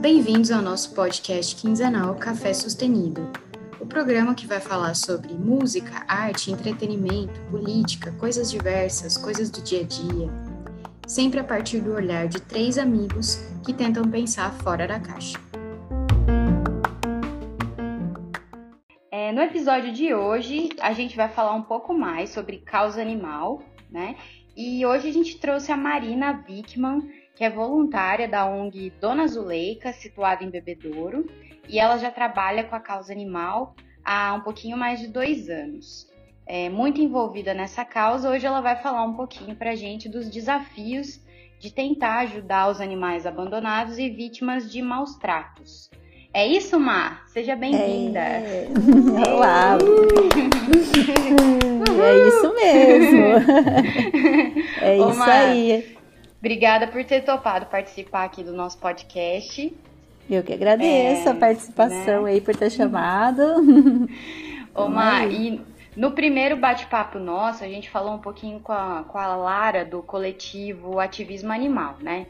Bem-vindos ao nosso podcast quinzenal Café Sustenido, o programa que vai falar sobre música, arte, entretenimento, política, coisas diversas, coisas do dia a dia, sempre a partir do olhar de três amigos que tentam pensar fora da caixa. É, no episódio de hoje, a gente vai falar um pouco mais sobre causa animal, né? E hoje a gente trouxe a Marina Wickman, que é voluntária da ONG Dona Zuleika, situada em Bebedouro, e ela já trabalha com a causa animal há um pouquinho mais de dois anos. É muito envolvida nessa causa, hoje ela vai falar um pouquinho para a gente dos desafios de tentar ajudar os animais abandonados e vítimas de maus tratos. É isso, Mar? Seja bem-vinda. É... Olá. é isso mesmo. É Ô, isso aí. Obrigada por ter topado participar aqui do nosso podcast. Eu que agradeço é, a participação né? aí por ter chamado. Oma, e no primeiro bate-papo nosso, a gente falou um pouquinho com a, com a Lara do coletivo Ativismo Animal, né?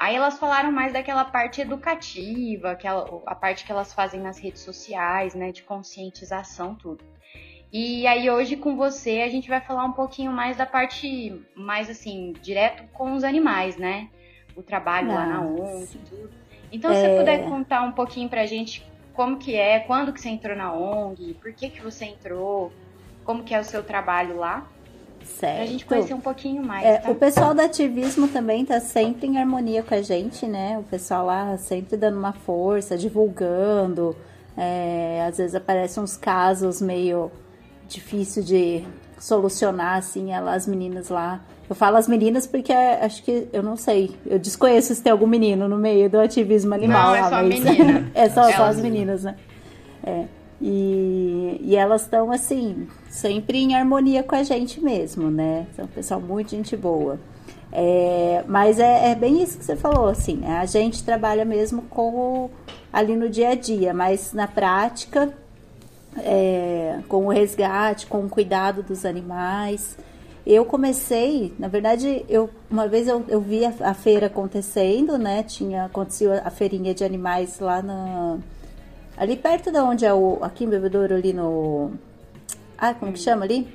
Aí elas falaram mais daquela parte educativa, aquela, a parte que elas fazem nas redes sociais, né? De conscientização, tudo. E aí hoje com você a gente vai falar um pouquinho mais da parte mais assim, direto com os animais, né? O trabalho Nossa. lá na ONG, tudo. Então, é... se você puder contar um pouquinho pra gente como que é, quando que você entrou na ONG, por que que você entrou, como que é o seu trabalho lá? Certo. Pra gente conhecer um pouquinho mais. É, tá? O pessoal do ativismo também tá sempre em harmonia com a gente, né? O pessoal lá sempre dando uma força, divulgando. É, às vezes aparecem uns casos meio difícil de solucionar, assim, ela, as meninas lá. Eu falo as meninas porque é, acho que, eu não sei, eu desconheço se tem algum menino no meio do ativismo animal. Não, é só mas... menina. é só, só as meninas, né? É. E, e elas estão, assim, sempre em harmonia com a gente mesmo, né? São um pessoal muito gente boa. É, mas é, é, bem isso que você falou, assim, né? a gente trabalha mesmo com ali no dia a dia, mas na prática é, com o resgate, com o cuidado dos animais. Eu comecei, na verdade, eu uma vez eu, eu vi a, a, feira acontecendo, né? Tinha acontecido a feirinha de animais lá na ali perto da onde é o aqui em Bebedouro ali no ah como que chama ali?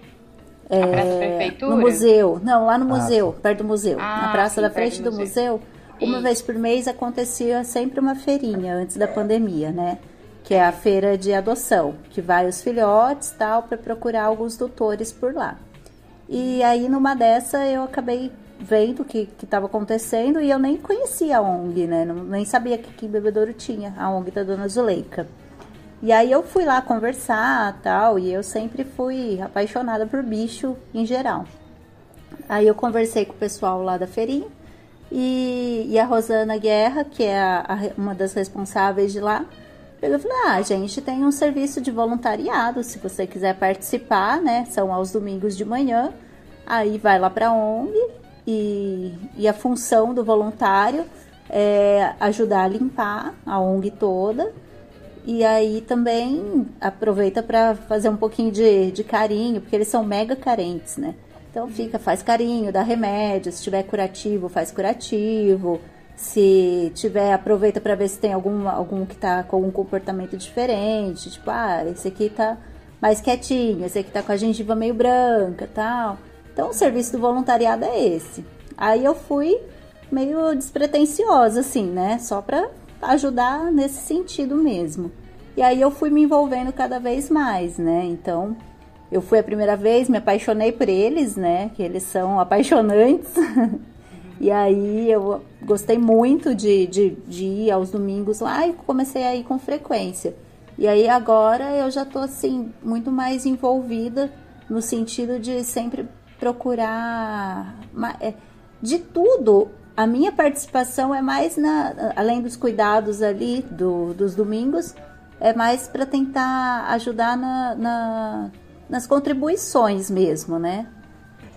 É, no museu, não lá no ah. museu, perto do museu, ah, na praça sim, da frente do, do museu. museu. Uma vez por mês acontecia sempre uma feirinha antes da pandemia, né? que é a feira de adoção, que vai os filhotes tal para procurar alguns tutores por lá. E aí numa dessa eu acabei vendo o que estava acontecendo e eu nem conhecia a ONG, né? Não, nem sabia que, que bebedouro tinha, a ONG da Dona Zuleika. E aí eu fui lá conversar tal, e eu sempre fui apaixonada por bicho em geral. Aí eu conversei com o pessoal lá da feirinha e, e a Rosana Guerra, que é a, a, uma das responsáveis de lá, eu falei, ah, a gente tem um serviço de voluntariado, se você quiser participar, né? São aos domingos de manhã. Aí vai lá para a ONG e, e a função do voluntário é ajudar a limpar a ONG toda. E aí também aproveita para fazer um pouquinho de, de carinho, porque eles são mega carentes, né? Então fica, faz carinho, dá remédio, se tiver curativo, faz curativo. Se tiver, aproveita para ver se tem algum, algum que tá com um comportamento diferente. Tipo, ah, esse aqui tá mais quietinho, esse aqui tá com a gengiva meio branca tal. Então, o serviço do voluntariado é esse. Aí eu fui meio despretensiosa, assim, né? Só pra ajudar nesse sentido mesmo. E aí eu fui me envolvendo cada vez mais, né? Então, eu fui a primeira vez, me apaixonei por eles, né? Que eles são apaixonantes. E aí eu gostei muito de, de, de ir aos domingos lá e comecei a ir com frequência. E aí agora eu já tô assim, muito mais envolvida no sentido de sempre procurar é, de tudo. A minha participação é mais na, além dos cuidados ali do, dos domingos, é mais para tentar ajudar na, na, nas contribuições mesmo, né?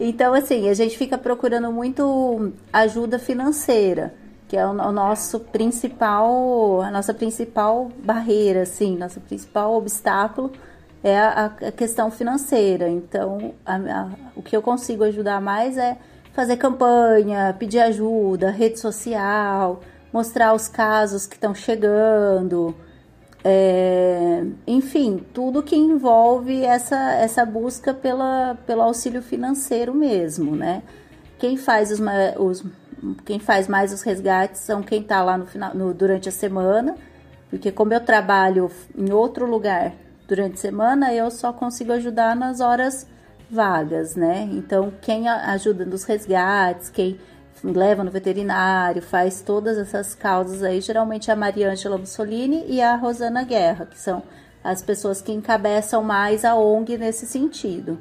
Então, assim, a gente fica procurando muito ajuda financeira, que é o, o nosso principal, a nossa principal barreira, assim, nosso principal obstáculo é a, a questão financeira. Então, a, a, o que eu consigo ajudar mais é fazer campanha, pedir ajuda, rede social, mostrar os casos que estão chegando, é, enfim, tudo que envolve essa, essa busca pela, pelo auxílio financeiro mesmo, né? Quem faz, os, os quem faz mais os resgates são quem está lá no final, no, durante a semana, porque como eu trabalho em outro lugar durante a semana, eu só consigo ajudar nas horas vagas, né? Então, quem ajuda nos resgates, quem leva no veterinário, faz todas essas causas aí, geralmente é a Mariângela Mussolini e a Rosana Guerra, que são as pessoas que encabeçam mais a ONG nesse sentido.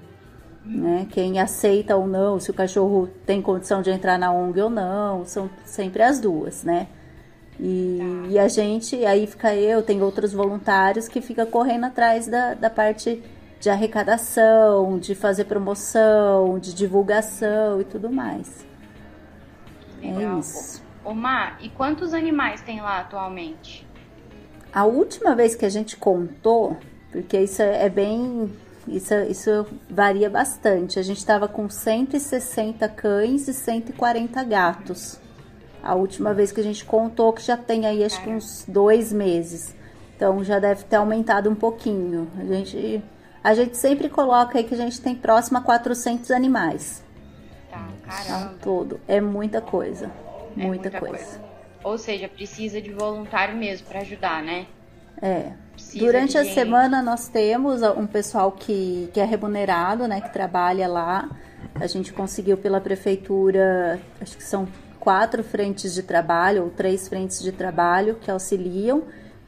Né? Quem aceita ou não, se o cachorro tem condição de entrar na ONG ou não, são sempre as duas, né? E, e a gente, aí fica eu, tem outros voluntários que fica correndo atrás da, da parte de arrecadação, de fazer promoção, de divulgação e tudo mais. Legal. É isso. Ô, Mar, e quantos animais tem lá atualmente? A última vez que a gente contou, porque isso é bem. Isso, isso varia bastante. A gente estava com 160 cães e 140 gatos. A última vez que a gente contou, que já tem aí acho que uns dois meses. Então já deve ter aumentado um pouquinho. A gente, a gente sempre coloca aí que a gente tem próximo a 400 animais. Caramba. todo. É muita coisa. É muita, muita coisa. coisa. Ou seja, precisa de voluntário mesmo para ajudar, né? É. Precisa Durante a gente. semana nós temos um pessoal que, que é remunerado, né? Que trabalha lá. A gente conseguiu pela prefeitura, acho que são quatro frentes de trabalho ou três frentes de trabalho que auxiliam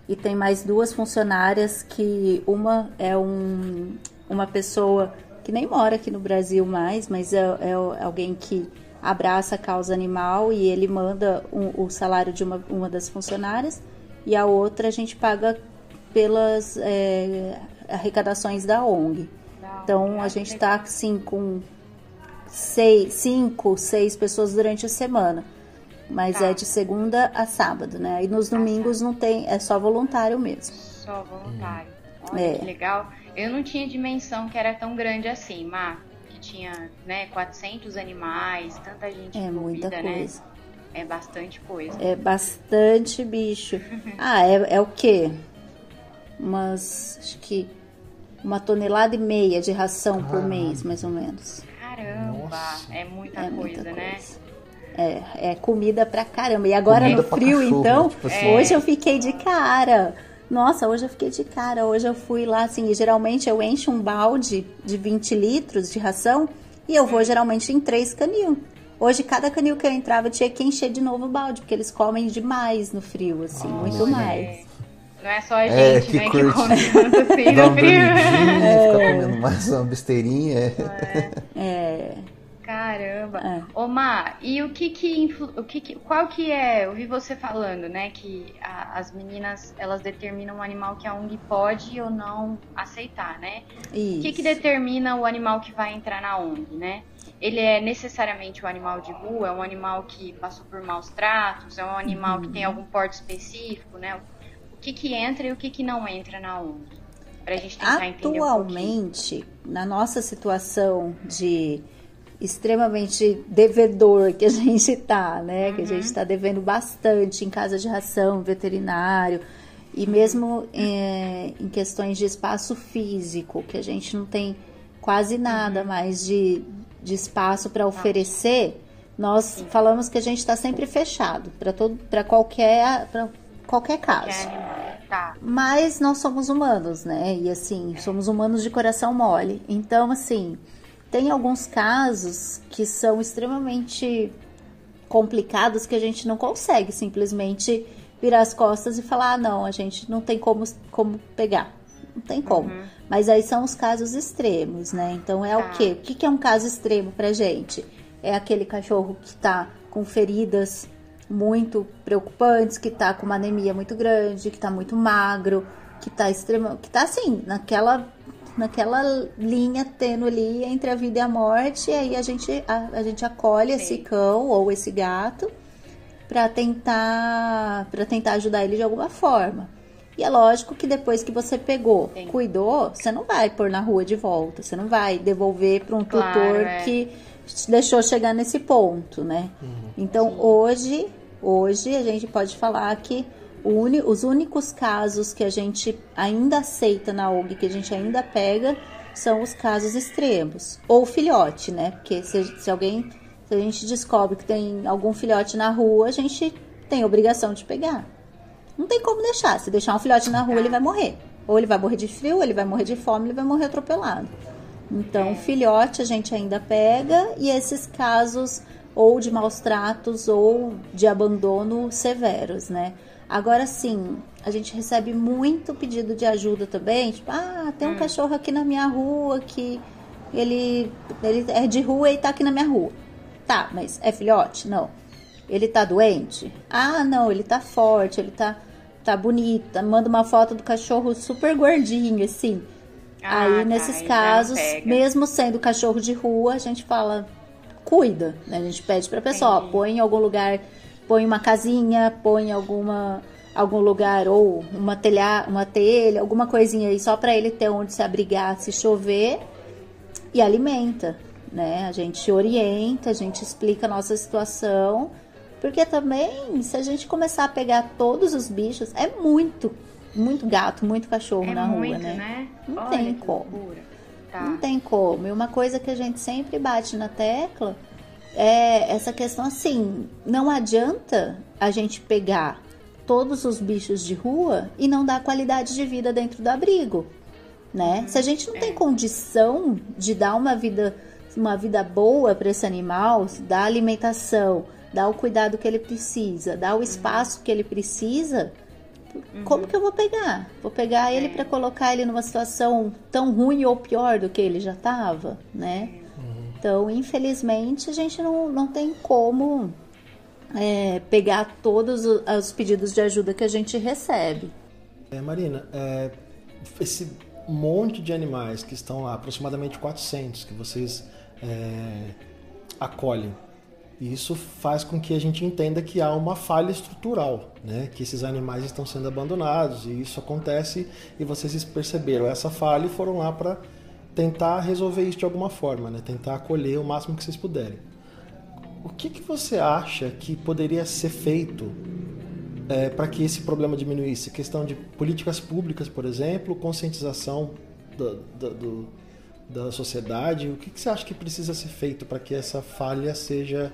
e tem mais duas funcionárias que uma é um, uma pessoa que nem mora aqui no Brasil mais, mas é, é alguém que abraça a causa animal e ele manda um, o salário de uma, uma das funcionárias e a outra a gente paga pelas é, arrecadações da ONG. Então a gente está assim com seis, cinco, seis pessoas durante a semana. Mas tá. é de segunda a sábado, né? E nos domingos não tem, é só voluntário mesmo. Só voluntário. Olha é. que legal. Eu não tinha dimensão que era tão grande assim, Mar. Que tinha, né, 400 animais, tanta gente É muita né? coisa. Né? É bastante coisa. É bastante bicho. ah, é, é o quê? Umas, acho que uma tonelada e meia de ração por mês, mais ou menos. Caramba, Nossa. é muita é coisa, muita né? Coisa. É, é comida pra caramba. E agora comida no frio, cachorro, então, tipo assim. hoje eu fiquei de cara. Nossa, hoje eu fiquei de cara. Hoje eu fui lá, assim, geralmente eu encho um balde de 20 litros de ração e eu vou geralmente em três canil. Hoje, cada canil que eu entrava tinha que encher de novo o balde, porque eles comem demais no frio, assim, oh, muito mais. Não é só a é, gente, é, que né, curte. que come tanto assim no frio. É. Fica comendo mais uma besteirinha. É. é. Caramba. É. Omar, e o que que, influ... o que que, qual que é, eu vi você falando, né, que a, as meninas, elas determinam o animal que a ONG pode ou não aceitar, né? Isso. O que que determina o animal que vai entrar na ONG, né? Ele é necessariamente um animal de rua, é um animal que passou por maus tratos, é um animal uhum. que tem algum porte específico, né? O que que entra e o que que não entra na ONG? Pra gente tentar Atualmente, entender Atualmente, um na nossa situação de extremamente devedor que a gente tá, né? Uhum. Que a gente está devendo bastante em casa de ração, veterinário e mesmo é, em questões de espaço físico, que a gente não tem quase nada uhum. mais de, de espaço para oferecer. Nós Sim. falamos que a gente está sempre fechado para todo, para qualquer, para qualquer caso. Tá. Mas nós somos humanos, né? E assim, somos humanos de coração mole. Então, assim, tem alguns casos que são extremamente complicados que a gente não consegue simplesmente virar as costas e falar: ah, não, a gente não tem como, como pegar. Não tem como. Uhum. Mas aí são os casos extremos, né? Então é tá. o quê? O que é um caso extremo pra gente? É aquele cachorro que tá com feridas muito preocupantes, que tá com uma anemia muito grande, que tá muito magro, que tá extremo, que tá assim, naquela naquela linha tênue ali entre a vida e a morte, e aí a gente, a, a gente acolhe Sim. esse cão ou esse gato para tentar para tentar ajudar ele de alguma forma. E é lógico que depois que você pegou, Sim. cuidou, você não vai pôr na rua de volta, você não vai devolver para um claro, tutor é. que deixou chegar nesse ponto, né? Uhum. Então Sim. hoje, hoje a gente pode falar que os únicos casos que a gente ainda aceita na ONG, que a gente ainda pega, são os casos extremos. Ou filhote, né? Porque se, se alguém, se a gente descobre que tem algum filhote na rua, a gente tem obrigação de pegar. Não tem como deixar. Se deixar um filhote na rua, ele vai morrer. Ou ele vai morrer de frio, ou ele vai morrer de fome, ele vai morrer atropelado. Então, filhote a gente ainda pega e esses casos ou de maus tratos ou de abandono severos, né? Agora sim, a gente recebe muito pedido de ajuda também, tipo, ah, tem um hum. cachorro aqui na minha rua que ele, ele é de rua e tá aqui na minha rua. Tá, mas é filhote? Não. Ele tá doente? Ah, não, ele tá forte, ele tá, tá bonito. Manda uma foto do cachorro super gordinho, assim. Ah, aí, tá, nesses casos, mesmo sendo cachorro de rua, a gente fala, cuida, né? A gente pede pra pessoa, ó, põe em algum lugar põe uma casinha, põe alguma algum lugar ou uma telha, uma telha, alguma coisinha aí só para ele ter onde se abrigar se chover e alimenta, né? A gente orienta, a gente explica a nossa situação, porque também se a gente começar a pegar todos os bichos, é muito, muito gato, muito cachorro é na muito, rua, né? né? Não Olha tem como. Tá. Não tem como. E uma coisa que a gente sempre bate na tecla é essa questão assim, não adianta a gente pegar todos os bichos de rua e não dar qualidade de vida dentro do abrigo, né? Uhum. Se a gente não tem é. condição de dar uma vida uma vida boa para esse animal, dar alimentação, dar o cuidado que ele precisa, dar o uhum. espaço que ele precisa, uhum. como que eu vou pegar? Vou pegar ele para colocar ele numa situação tão ruim ou pior do que ele já estava, né? Então, infelizmente, a gente não, não tem como é, pegar todos os pedidos de ajuda que a gente recebe. É, Marina, é, esse monte de animais que estão lá, aproximadamente 400, que vocês é, acolhem, isso faz com que a gente entenda que há uma falha estrutural, né? que esses animais estão sendo abandonados e isso acontece e vocês perceberam essa falha e foram lá para tentar resolver isso de alguma forma, né? Tentar acolher o máximo que vocês puderem. O que, que você acha que poderia ser feito é, para que esse problema diminuísse? Questão de políticas públicas, por exemplo, conscientização do, do, do, da sociedade. O que, que você acha que precisa ser feito para que essa falha seja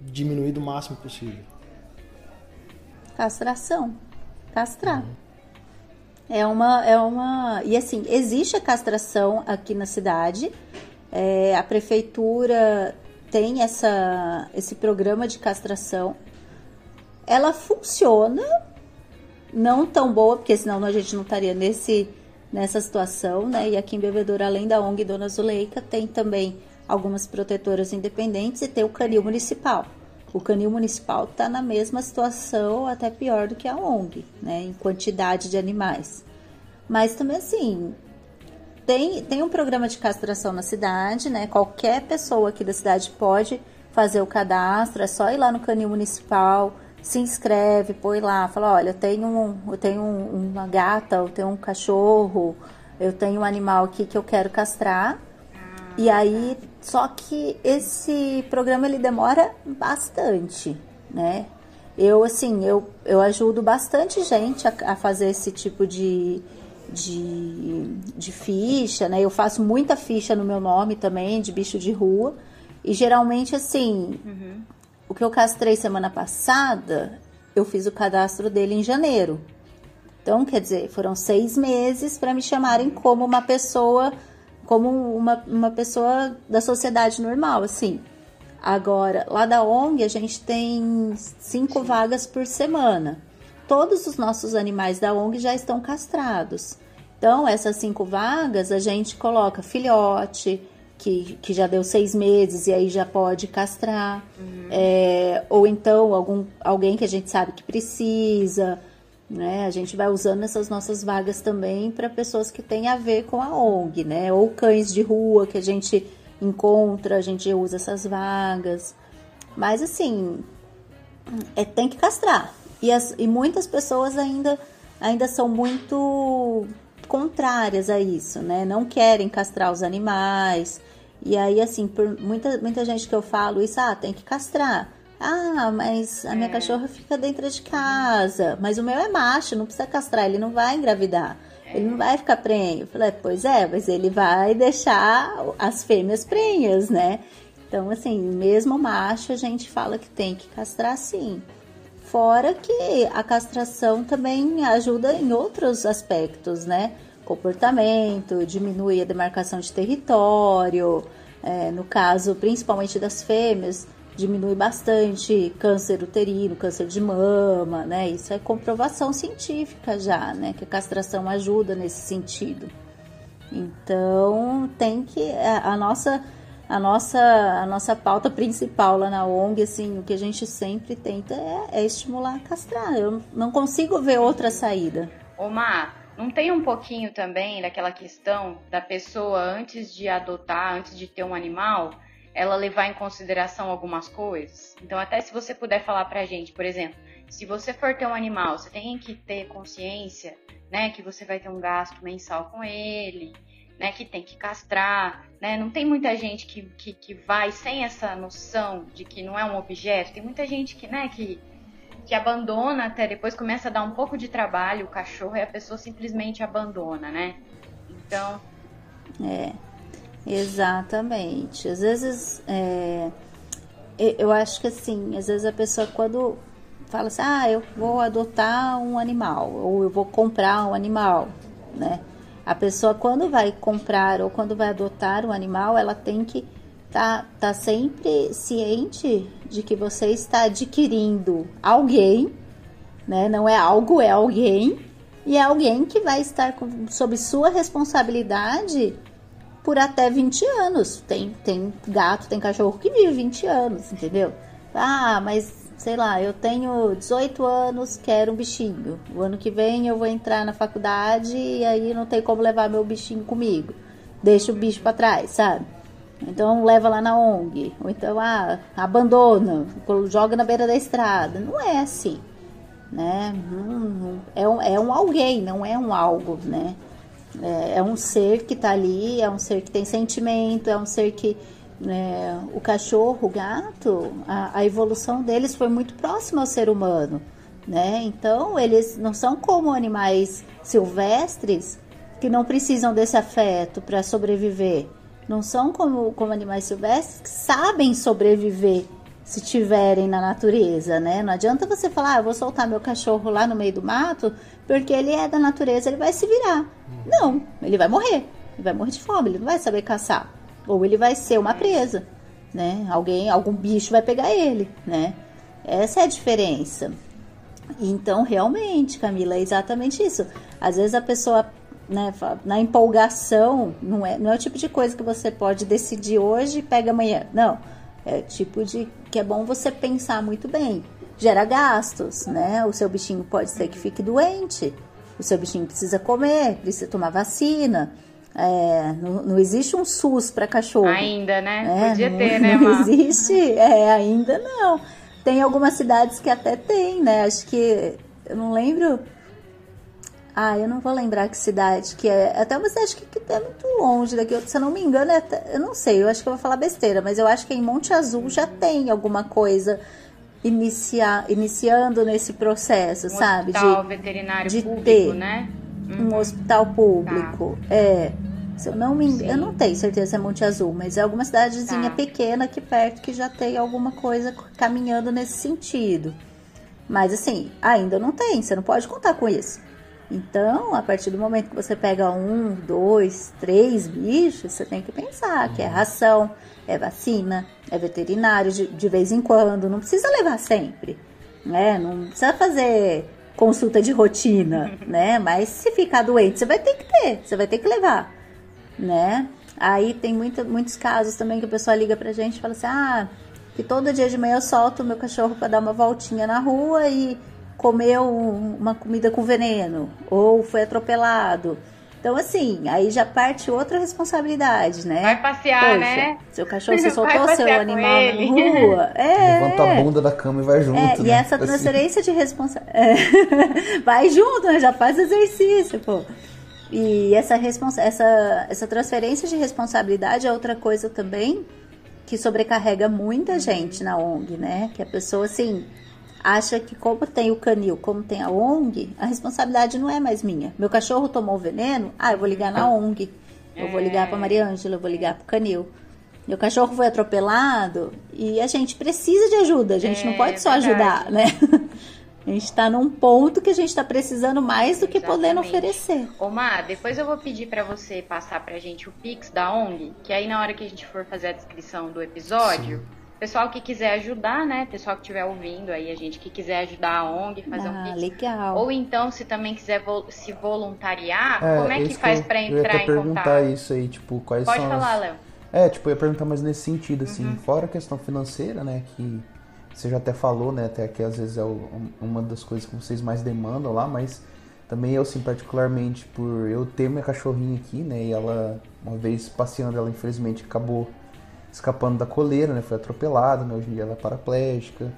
diminuída o máximo possível? Castração. Castrar. Uhum. É uma, é uma. E assim, existe a castração aqui na cidade. É, a prefeitura tem essa, esse programa de castração. Ela funciona, não tão boa, porque senão a gente não estaria nesse, nessa situação, né? E aqui em Bebedouro, além da ONG Dona Zuleika, tem também algumas protetoras independentes e tem o canil municipal. O canil municipal está na mesma situação, até pior do que a ONG, né, em quantidade de animais. Mas também assim, tem, tem um programa de castração na cidade, né? Qualquer pessoa aqui da cidade pode fazer o cadastro, é só ir lá no canil municipal, se inscreve, põe lá, fala, olha, eu tenho, um, eu tenho uma gata, eu tenho um cachorro, eu tenho um animal aqui que eu quero castrar. E aí, só que esse programa ele demora bastante, né? Eu, assim, eu, eu ajudo bastante gente a, a fazer esse tipo de, de, de ficha, né? Eu faço muita ficha no meu nome também, de bicho de rua. E geralmente, assim, uhum. o que eu castrei semana passada, eu fiz o cadastro dele em janeiro. Então, quer dizer, foram seis meses para me chamarem como uma pessoa como uma, uma pessoa da sociedade normal, assim. Agora, lá da ONG, a gente tem cinco vagas por semana. Todos os nossos animais da ONG já estão castrados. Então, essas cinco vagas, a gente coloca filhote, que, que já deu seis meses e aí já pode castrar. Uhum. É, ou então, algum, alguém que a gente sabe que precisa né? A gente vai usando essas nossas vagas também para pessoas que têm a ver com a ONG, né? Ou cães de rua que a gente encontra, a gente usa essas vagas. Mas assim, é, tem que castrar. E, as, e muitas pessoas ainda, ainda são muito contrárias a isso, né? Não querem castrar os animais. E aí, assim, por muita, muita gente que eu falo isso, ah, tem que castrar. Ah, mas a minha é. cachorra fica dentro de casa. Mas o meu é macho, não precisa castrar, ele não vai engravidar. É. Ele não vai ficar prenho. Eu falei, pois é, mas ele vai deixar as fêmeas prenhas, né? Então, assim, mesmo macho, a gente fala que tem que castrar sim. Fora que a castração também ajuda em outros aspectos, né? Comportamento, diminui a demarcação de território, é, no caso principalmente das fêmeas, diminui bastante câncer uterino, câncer de mama, né? Isso é comprovação científica já, né? Que a castração ajuda nesse sentido. Então tem que a, a nossa a nossa, a nossa pauta principal lá na ONG, assim, o que a gente sempre tenta é, é estimular a castrar. Eu não consigo ver outra saída. Omar, não tem um pouquinho também daquela questão da pessoa antes de adotar, antes de ter um animal, ela levar em consideração algumas coisas? Então, até se você puder falar pra gente, por exemplo, se você for ter um animal, você tem que ter consciência, né, que você vai ter um gasto mensal com ele, né, que tem que castrar, né? Não tem muita gente que, que, que vai sem essa noção de que não é um objeto. Tem muita gente que, né, que, que abandona até depois começa a dar um pouco de trabalho o cachorro e a pessoa simplesmente abandona, né? Então. É, exatamente. Às vezes, é, eu acho que assim, às vezes a pessoa quando fala assim, ah, eu vou adotar um animal, ou eu vou comprar um animal, né? A pessoa, quando vai comprar ou quando vai adotar um animal, ela tem que tá, tá sempre ciente de que você está adquirindo alguém, né? Não é algo, é alguém. E é alguém que vai estar com, sob sua responsabilidade por até 20 anos. Tem, tem gato, tem cachorro que vive 20 anos, entendeu? Ah, mas sei lá, eu tenho 18 anos, quero um bichinho. O ano que vem eu vou entrar na faculdade e aí não tem como levar meu bichinho comigo. Deixa o bicho para trás, sabe? Então leva lá na ONG. Ou então, ah, abandona, joga na beira da estrada. Não é assim, né? É um, é um alguém, não é um algo, né? É, é um ser que tá ali, é um ser que tem sentimento, é um ser que é, o cachorro, o gato, a, a, evolução deles foi muito próxima ao ser humano, né? Então eles não são como animais silvestres que não precisam desse afeto para sobreviver. Não são como, como animais silvestres que sabem sobreviver se tiverem na natureza, né? Não adianta você falar, ah, vou soltar meu cachorro lá no meio do mato, porque ele é da natureza, ele vai se virar. Não, ele vai morrer. Ele vai morrer de fome, ele não vai saber caçar ou ele vai ser uma presa, né? Alguém, algum bicho vai pegar ele, né? Essa é a diferença. Então, realmente, Camila, é exatamente isso. Às vezes a pessoa, né, na empolgação, não é, não é o tipo de coisa que você pode decidir hoje e pega amanhã. Não. É tipo de que é bom você pensar muito bem. Gera gastos, né? O seu bichinho pode ser que fique doente. O seu bichinho precisa comer, precisa tomar vacina. É, não, não, existe um SUS para cachorro. Ainda, né? É, Podia não, ter, né, Não existe, é, ainda não. Tem algumas cidades que até tem, né? Acho que, eu não lembro... Ah, eu não vou lembrar que cidade que é. Até uma cidade que, que é muito longe daqui. Se eu não me engano, é até, eu não sei, eu acho que eu vou falar besteira, mas eu acho que em Monte Azul já tem alguma coisa inicia, iniciando nesse processo, um sabe? Hospital de, veterinário de público, ter né? Uhum. Um hospital público. Tá. É. Se eu não me engano, eu não tenho certeza se é Monte Azul, mas é alguma cidadezinha tá. pequena aqui perto que já tem alguma coisa caminhando nesse sentido. Mas assim, ainda não tem, você não pode contar com isso. Então, a partir do momento que você pega um, dois, três bichos, você tem que pensar que é ração, é vacina, é veterinário de, de vez em quando, não precisa levar sempre, né? Não precisa fazer consulta de rotina, né? Mas se ficar doente, você vai ter que ter, você vai ter que levar né? Aí tem muito, muitos casos também que a pessoa liga pra gente e fala assim: ah, que todo dia de manhã eu solto o meu cachorro para dar uma voltinha na rua e comeu uma comida com veneno, ou foi atropelado. Então, assim, aí já parte outra responsabilidade, né? Vai passear, Poxa, né? Seu cachorro, você soltou seu animal na rua. É, Levanta a bunda da cama e vai junto. É, né? E essa transferência assim. de responsabilidade. É. vai junto, né? Já faz exercício, pô. E essa, essa, essa transferência de responsabilidade é outra coisa também que sobrecarrega muita gente na ONG, né? Que a pessoa, assim, acha que como tem o canil, como tem a ONG, a responsabilidade não é mais minha. Meu cachorro tomou veneno, ah, eu vou ligar na ONG. Eu vou ligar para Maria Ângela, eu vou ligar para o canil. Meu cachorro foi atropelado e a gente precisa de ajuda, a gente é, não pode só verdade. ajudar, né? A gente está num ponto que a gente está precisando mais do que Exatamente. podendo oferecer. Omar, depois eu vou pedir para você passar para a gente o Pix da ONG, que aí na hora que a gente for fazer a descrição do episódio, Sim. Pessoal que quiser ajudar, né? Pessoal que estiver ouvindo aí, a gente que quiser ajudar a ONG, fazer ah, um Pix. legal. Ou então, se também quiser vo se voluntariar, é, como é que faz para entrar eu ia em perguntar contato? isso aí, tipo, quais Pode são falar, Léo. É, tipo, eu ia perguntar mais nesse sentido, assim, uhum. fora a questão financeira, né, que você já até falou, né? Até que às vezes é uma das coisas que vocês mais demandam lá, mas também eu, assim, particularmente por eu ter minha cachorrinha aqui, né? E ela, uma vez passeando, ela infelizmente acabou escapando da coleira, né? Foi atropelada, né? Hoje em dia ela é paraplégica,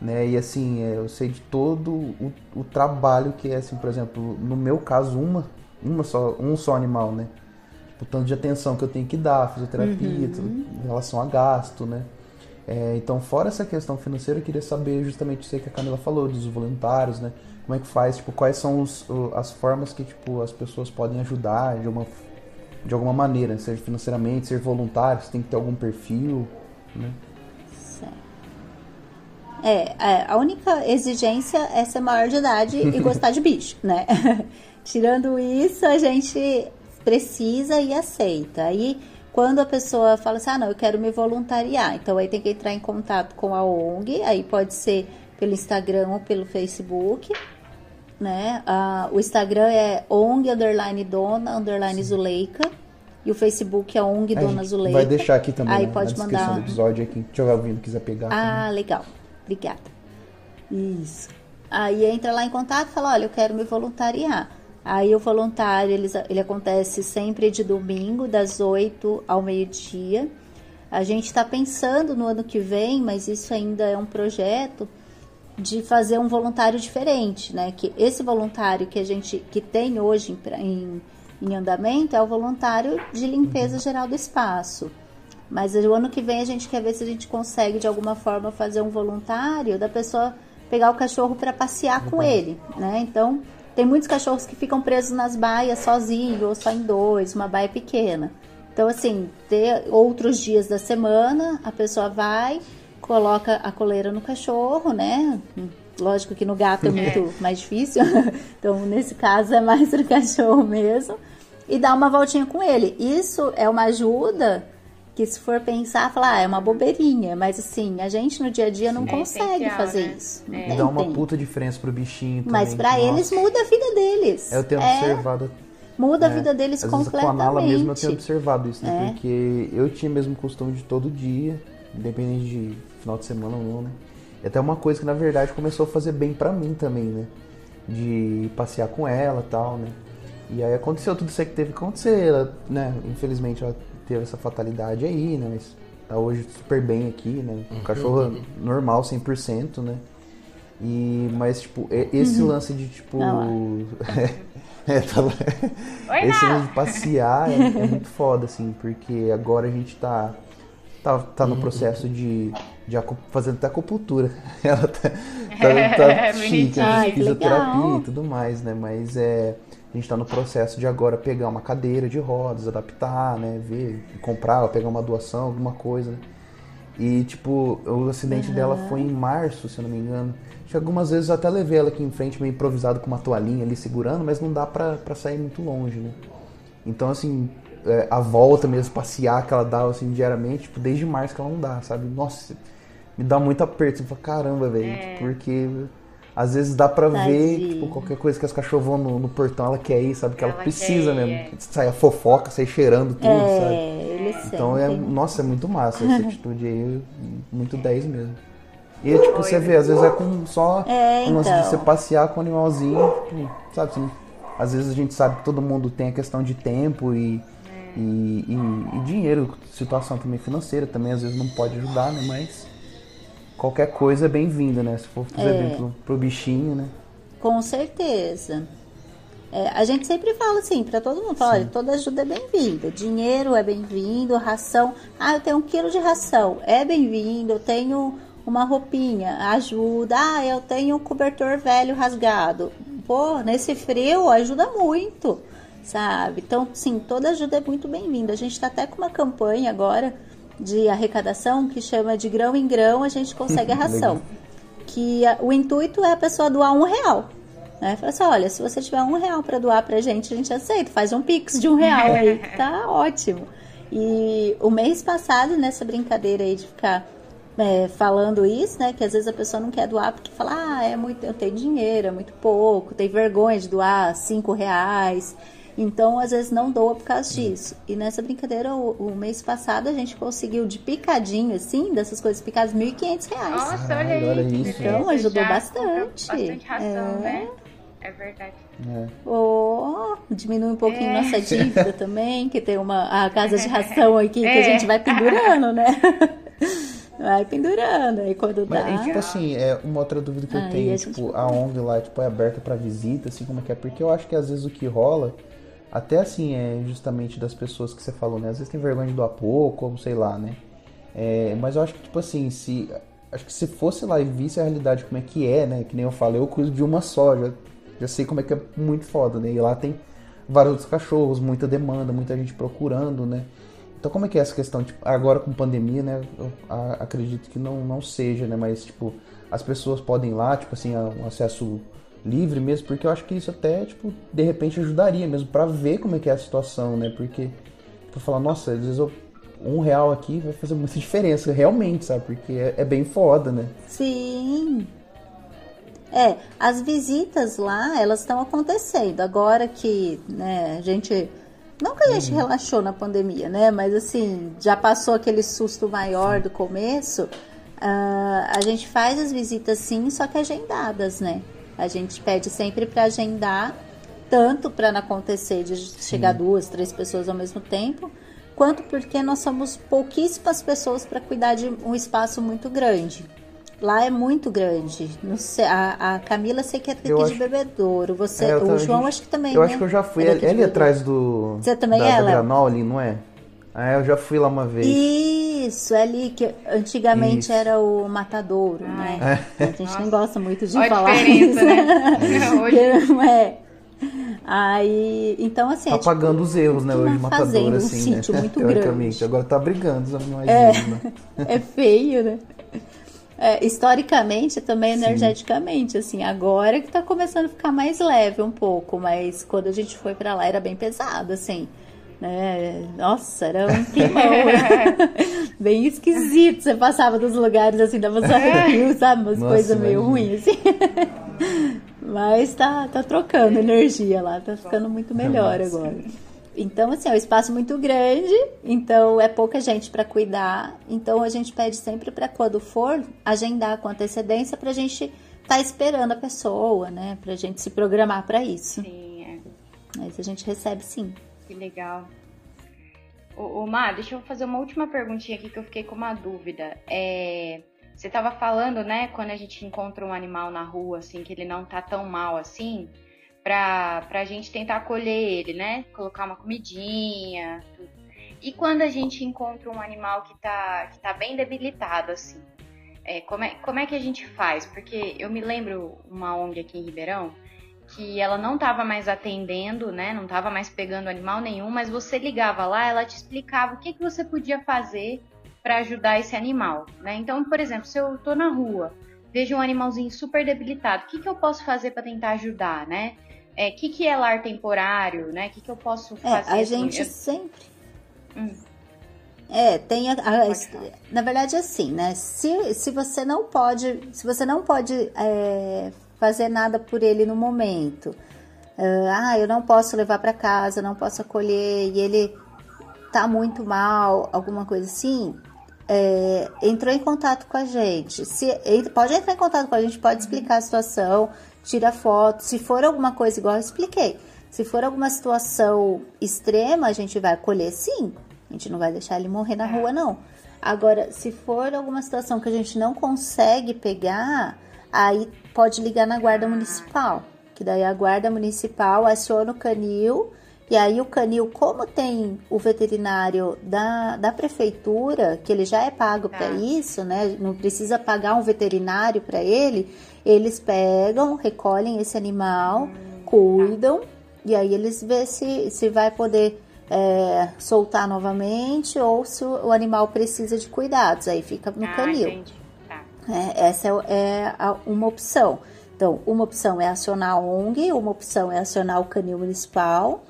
né? E assim, é, eu sei de todo o, o, trabalho que é, assim, por exemplo, no meu caso, uma, uma só, um só animal, né? O tanto de atenção que eu tenho que dar, fisioterapia, uhum. em relação a gasto, né? É, então, fora essa questão financeira, eu queria saber justamente isso que a Camila falou, dos voluntários, né? Como é que faz, tipo, quais são os, as formas que, tipo, as pessoas podem ajudar de, uma, de alguma maneira, seja financeiramente, ser voluntário, tem que ter algum perfil, né? É, é, a única exigência é ser maior de idade e gostar de bicho, né? Tirando isso, a gente precisa e aceita. Aí quando a pessoa fala assim, ah, não, eu quero me voluntariar, então aí tem que entrar em contato com a ONG, aí pode ser pelo Instagram ou pelo Facebook, né? Ah, o Instagram é ONG underline Dona underline Zuleika e o Facebook é ONG Dona Zuleika. Vai deixar aqui também aí né, pode na mandar... do episódio aqui, se tiver ouvindo quiser pegar. Ah, também. legal, obrigada. Isso. Aí entra lá em contato e fala, olha, eu quero me voluntariar. Aí o voluntário, ele, ele acontece sempre de domingo, das 8 ao meio-dia. A gente está pensando no ano que vem, mas isso ainda é um projeto de fazer um voluntário diferente, né? Que esse voluntário que a gente que tem hoje em, em, andamento é o voluntário de limpeza geral do espaço. Mas o ano que vem a gente quer ver se a gente consegue de alguma forma fazer um voluntário da pessoa pegar o cachorro para passear com ele, né? Então tem muitos cachorros que ficam presos nas baias sozinhos ou só em dois, uma baia pequena. Então, assim, ter outros dias da semana, a pessoa vai, coloca a coleira no cachorro, né? Lógico que no gato é muito é. mais difícil, então nesse caso é mais pro cachorro mesmo, e dá uma voltinha com ele. Isso é uma ajuda que se for pensar, falar, ah, é uma bobeirinha, mas assim, a gente no dia a dia não é consegue fazer né? isso. É. Dá uma puta diferença pro bichinho também. Mas para eles muda a vida deles. Eu tenho é, observado. Muda é, a vida deles às completamente. Vezes com a Nala mesmo eu tenho observado isso, né? É. Porque eu tinha mesmo costume de todo dia, independente de final de semana ou não, né? E até uma coisa que na verdade começou a fazer bem para mim também, né? De passear com ela e tal, né? E aí aconteceu tudo isso que teve que acontecer, ela, né? Infelizmente ela teve essa fatalidade aí, né? Mas tá hoje super bem aqui, né? Um uhum. cachorro normal, 100%, né? E, mas, tipo, esse uhum. lance de, tipo... é, tá, Oi, esse lance de passear é, é, muito foda, assim, porque agora a gente tá, tá, tá no uhum. processo de, de fazendo até acupuntura. Ela tá, tá, tá é, chique, Ai, fisioterapia e tudo mais, né? Mas é a gente está no processo de agora pegar uma cadeira de rodas, adaptar, né? Ver, comprar, pegar uma doação, alguma coisa. E, tipo, o acidente uhum. dela foi em março, se eu não me engano. Acho algumas vezes eu até levei ela aqui em frente, meio improvisado com uma toalhinha ali segurando, mas não dá pra, pra sair muito longe, né? Então, assim, é, a volta mesmo, passear que ela dá, assim, diariamente, tipo, desde março que ela não dá, sabe? Nossa, me dá muito aperto. Você fala, caramba, velho, é. porque às vezes dá pra ver, tipo, qualquer coisa que as cachorras vão no, no, portão, ela quer ir, sabe? Que ela, ela precisa mesmo. É. Sair a fofoca, sair cheirando tudo, é, sabe? Eles então é, nossa, é muito massa essa atitude aí, muito 10 mesmo. E tipo, você vê, às vezes é com só é, então. de você passear com o animalzinho, tipo, sabe? Assim, às vezes a gente sabe que todo mundo tem a questão de tempo e, e, e, e dinheiro, situação também financeira, também às vezes não pode ajudar, né? Mas qualquer coisa é bem-vinda, né? Se for fazer é. bem pro, pro bichinho, né? Com certeza. É, a gente sempre fala assim para todo mundo, fala, olha, toda ajuda é bem-vinda, dinheiro é bem-vindo, ração, ah, eu tenho um quilo de ração, é bem-vindo, eu tenho uma roupinha, ajuda, ah, eu tenho um cobertor velho rasgado, pô, nesse frio ajuda muito, sabe? Então, sim, toda ajuda é muito bem-vinda. A gente está até com uma campanha agora de arrecadação que chama de grão em grão a gente consegue a ração. que a, o intuito é a pessoa doar um real. Né? Fala assim, olha, se você tiver um real para doar pra gente, a gente aceita. Faz um pix de um real aí, tá ótimo. E o mês passado, nessa brincadeira aí de ficar é, falando isso, né? Que às vezes a pessoa não quer doar porque fala, ah, é muito, eu tenho dinheiro, é muito pouco, tem vergonha de doar cinco reais. Então, às vezes, não doa por causa disso. E nessa brincadeira, o, o mês passado, a gente conseguiu de picadinho, assim, dessas coisas picadas, R$ 1.500. Nossa, olha aí. Então, ajudou bastante. Bastante ração, é. né? É verdade. É. Oh, diminui um pouquinho é. nossa dívida também, que tem uma a casa de ração aqui é. que a gente vai pendurando, né? Vai pendurando, aí quando Mas, dá. E, tipo assim, é uma outra dúvida que eu tenho, a tipo, gente... a ONG lá, tipo, é aberta para visita, assim, como é que é? Porque eu acho que às vezes o que rola até assim, é justamente das pessoas que você falou, né? Às vezes tem vergonha de doar pouco, ou sei lá, né? É, mas eu acho que, tipo assim, se. Acho que se fosse lá e visse a realidade como é que é, né? Que nem eu falei, eu cuido de uma só, já, já sei como é que é muito foda, né? E lá tem vários outros cachorros, muita demanda, muita gente procurando, né? Então como é que é essa questão? Tipo, agora com pandemia, né? Eu acredito que não, não seja, né? Mas, tipo, as pessoas podem ir lá, tipo assim, um acesso livre mesmo, porque eu acho que isso até, tipo, de repente ajudaria mesmo para ver como é que é a situação, né? Porque, pra falar, nossa, às vezes eu, um real aqui vai fazer muita diferença, realmente, sabe? Porque é, é bem foda, né? Sim. É, as visitas lá, elas estão acontecendo. Agora que, né, a gente. Não que a gente uhum. relaxou na pandemia, né? Mas assim, já passou aquele susto maior do começo. Uh, a gente faz as visitas sim, só que agendadas, né? A gente pede sempre para agendar, tanto para não acontecer de chegar duas, três pessoas ao mesmo tempo, quanto porque nós somos pouquíssimas pessoas para cuidar de um espaço muito grande. Lá é muito grande. Sei, a, a, Camila sei que é aqui de Bebedouro. Você, é, o João acho que também. Eu né? acho que eu já fui. É ali atrás do. Você também da, é, da Granol ali, não é? Ah, eu já fui lá uma vez. Isso, é ali que antigamente isso. era o matadouro, ah, né? É. A gente Nossa. nem gosta muito de Olha falar isso, né? Hoje... é. Aí, então assim, tá é, pagando tipo, os erros, né, hoje matador um assim, né? sítio muito grande. Agora tá brigando, não é, né? é feio, né? É, historicamente também energeticamente, Sim. assim, agora que tá começando a ficar mais leve um pouco, mas quando a gente foi para lá era bem pesado, assim né? Nossa, era um climão. Bem esquisito. Você passava dos lugares assim, dava só arrepio, sabe? Umas coisas meio ruins, assim. Mas tá, tá trocando energia lá, tá ficando muito melhor agora. Então, assim, é um espaço muito grande, então é pouca gente para cuidar. Então, a gente pede sempre para quando for agendar com antecedência para a gente estar tá esperando a pessoa, né? Para a gente se programar para isso. Sim, é. Mas a gente recebe sim. Que legal. Ô, ô Mar, deixa eu fazer uma última perguntinha aqui que eu fiquei com uma dúvida. É, você estava falando, né, quando a gente encontra um animal na rua, assim, que ele não tá tão mal assim, pra, pra gente tentar acolher ele, né? Colocar uma comidinha, tudo. E quando a gente encontra um animal que tá, que tá bem debilitado, assim, é, como, é, como é que a gente faz? Porque eu me lembro uma ONG aqui em Ribeirão que ela não estava mais atendendo, né? Não estava mais pegando animal nenhum, mas você ligava lá, ela te explicava o que, que você podia fazer para ajudar esse animal, né? Então, por exemplo, se eu estou na rua, vejo um animalzinho super debilitado, o que, que eu posso fazer para tentar ajudar, né? O é, que, que é lar temporário, né? O que, que eu posso fazer? É, a gente eu... sempre. Hum. É, tem a, a, na verdade assim, né? Se, se você não pode, se você não pode é, fazer nada por ele no momento. Uh, ah, eu não posso levar para casa, não posso acolher e ele tá muito mal, alguma coisa assim. É, entrou em contato com a gente. Se, pode entrar em contato com a gente, pode explicar a situação, tira foto. Se for alguma coisa igual eu expliquei, se for alguma situação extrema, a gente vai acolher sim. A gente não vai deixar ele morrer na rua, não. Agora, se for alguma situação que a gente não consegue pegar, aí pode ligar na guarda municipal, que daí a guarda municipal aciona o canil e aí o canil, como tem o veterinário da, da prefeitura, que ele já é pago para tá. isso, né? Não precisa pagar um veterinário para ele, eles pegam, recolhem esse animal, hum, cuidam, tá. e aí eles vê se, se vai poder é, soltar novamente ou se o, animal precisa de cuidados, aí fica no ah, canil. Tá. É, essa é, é a, uma opção. Então, uma opção é acionar a ONG, uma opção é acionar o canil municipal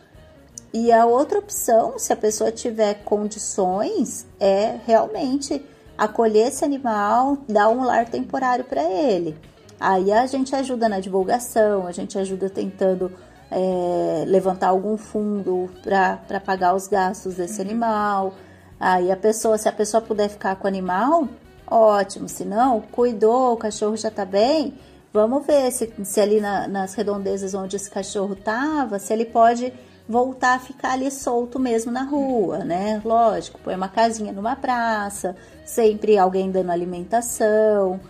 e a outra opção, se a pessoa tiver condições, é realmente acolher esse animal, dar um lar temporário para ele. Aí a gente ajuda na divulgação, a gente ajuda tentando é, levantar algum fundo para pagar os gastos desse uhum. animal. Aí a pessoa, se a pessoa puder ficar com o animal, ótimo. Se não, cuidou, o cachorro já está bem. Vamos ver se, se ali na, nas redondezas onde esse cachorro estava, se ele pode voltar a ficar ali solto mesmo na rua, né? Lógico, põe uma casinha numa praça, sempre alguém dando alimentação.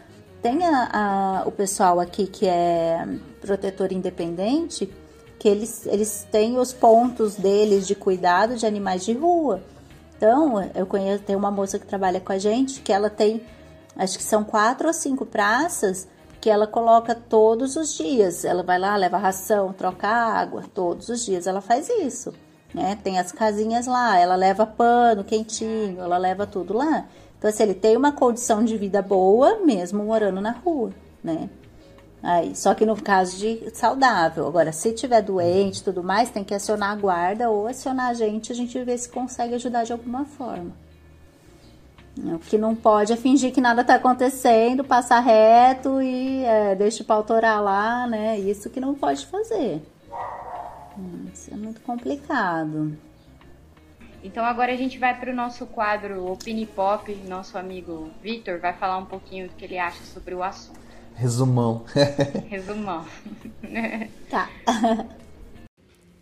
Tem a, a, o pessoal aqui que é protetor independente, que eles, eles têm os pontos deles de cuidado de animais de rua. Então, eu conheço, tem uma moça que trabalha com a gente, que ela tem, acho que são quatro ou cinco praças que ela coloca todos os dias. Ela vai lá, leva ração, troca água, todos os dias ela faz isso. Né? Tem as casinhas lá, ela leva pano quentinho, ela leva tudo lá. Então, assim, ele tem uma condição de vida boa, mesmo morando na rua, né? Aí, só que no caso de saudável. Agora, se tiver doente e tudo mais, tem que acionar a guarda ou acionar a gente, a gente vê se consegue ajudar de alguma forma. O que não pode é fingir que nada está acontecendo, passar reto e é, deixa o pau torar lá, né? Isso que não pode fazer. Isso é muito complicado. Então agora a gente vai para o nosso quadro Opini Pop. Nosso amigo Vitor vai falar um pouquinho do que ele acha sobre o assunto. Resumão. Resumão. tá.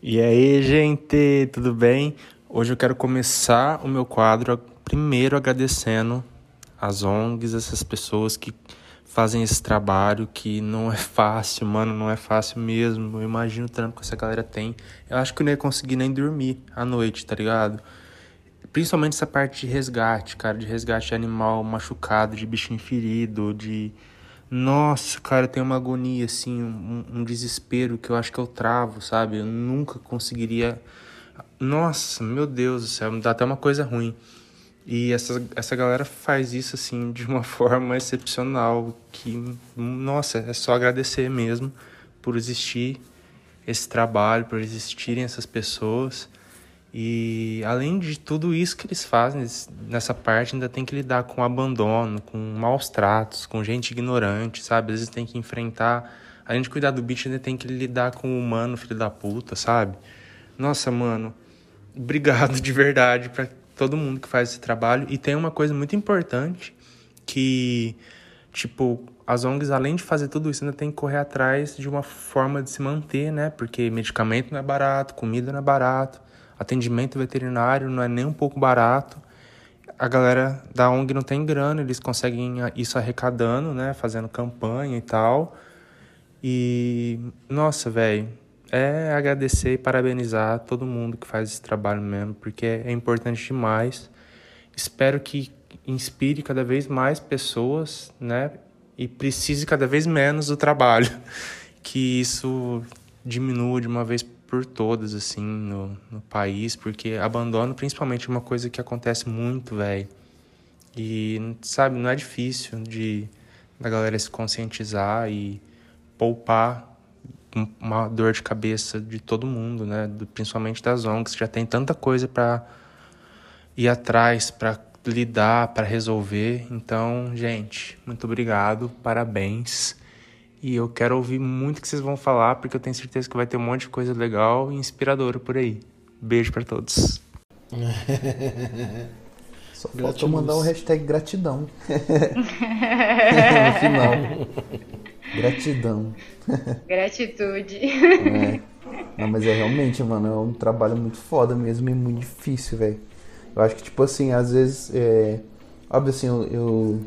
E aí, gente, tudo bem? Hoje eu quero começar o meu quadro primeiro agradecendo as ONGs, essas pessoas que fazem esse trabalho que não é fácil, mano, não é fácil mesmo. Eu imagino o trampo que essa galera tem. Eu acho que eu não ia conseguir nem dormir à noite, tá ligado? Principalmente essa parte de resgate, cara, de resgate de animal machucado, de bichinho ferido, de. Nossa, cara, tem uma agonia, assim, um, um desespero que eu acho que eu travo, sabe? Eu nunca conseguiria. Nossa, meu Deus do céu, me dá até uma coisa ruim. E essa, essa galera faz isso assim de uma forma excepcional, que nossa, é só agradecer mesmo por existir esse trabalho, por existirem essas pessoas. E além de tudo isso que eles fazem nessa parte, ainda tem que lidar com abandono, com maus tratos, com gente ignorante, sabe? Às vezes tem que enfrentar, além de cuidar do bicho, ainda tem que lidar com o humano, filho da puta, sabe? Nossa, mano, obrigado de verdade pra todo mundo que faz esse trabalho. E tem uma coisa muito importante que, tipo, as ONGs, além de fazer tudo isso, ainda tem que correr atrás de uma forma de se manter, né? Porque medicamento não é barato, comida não é barato, atendimento veterinário não é nem um pouco barato. A galera da ONG não tem grana, eles conseguem isso arrecadando, né? Fazendo campanha e tal. E, nossa, velho, é agradecer e parabenizar todo mundo que faz esse trabalho mesmo, porque é importante demais. Espero que inspire cada vez mais pessoas, né? E precise cada vez menos do trabalho. Que isso diminua de uma vez por todas, assim, no, no país, porque abandono, principalmente, é uma coisa que acontece muito, velho. E, sabe, não é difícil de da galera se conscientizar e poupar uma dor de cabeça de todo mundo, né? Principalmente das ONGs, que já tem tanta coisa para ir atrás, para lidar, para resolver. Então, gente, muito obrigado, parabéns. E eu quero ouvir muito o que vocês vão falar, porque eu tenho certeza que vai ter um monte de coisa legal e inspiradora por aí. Beijo para todos. Só falta mandar o hashtag gratidão no final. Gratidão. Gratitude. É. Não, mas é realmente, mano, é um trabalho muito foda mesmo e muito difícil, velho. Eu acho que, tipo assim, às vezes, é... óbvio assim, eu, eu,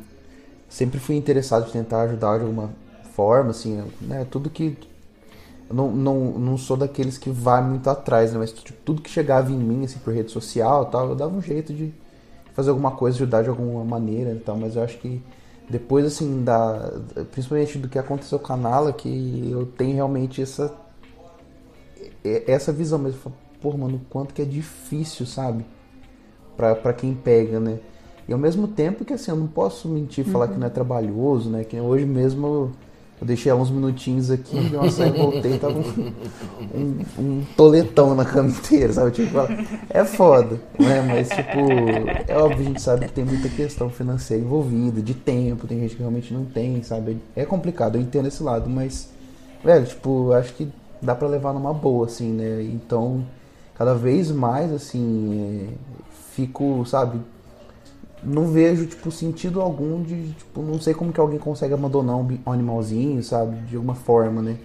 sempre fui interessado em tentar ajudar de alguma forma, assim, né? Tudo que eu não, não, não sou daqueles que vai muito atrás, né? Mas tipo, tudo que chegava em mim, assim, por rede social tal, eu dava um jeito de fazer alguma coisa, ajudar de alguma maneira e tal. Mas eu acho que depois, assim, da, principalmente do que aconteceu com a Nala, que eu tenho realmente essa essa visão mesmo. Pô, mano, o quanto que é difícil, sabe? Pra, pra quem pega, né? E ao mesmo tempo que, assim, eu não posso mentir, falar uhum. que não é trabalhoso, né? Que hoje mesmo eu deixei uns minutinhos aqui, dei uma saída, voltei, tava um, um, um, toletão na cama inteira, sabe? Tipo, é foda, né? Mas, tipo, é óbvio, a gente sabe que tem muita questão financeira envolvida, de tempo, tem gente que realmente não tem, sabe? É complicado, eu entendo esse lado, mas, velho, tipo, acho que dá para levar numa boa, assim, né? Então, cada vez mais, assim, é, fico, sabe? Não vejo, tipo, sentido algum de, tipo, não sei como que alguém consegue abandonar um, animalzinho, sabe? De alguma forma, né?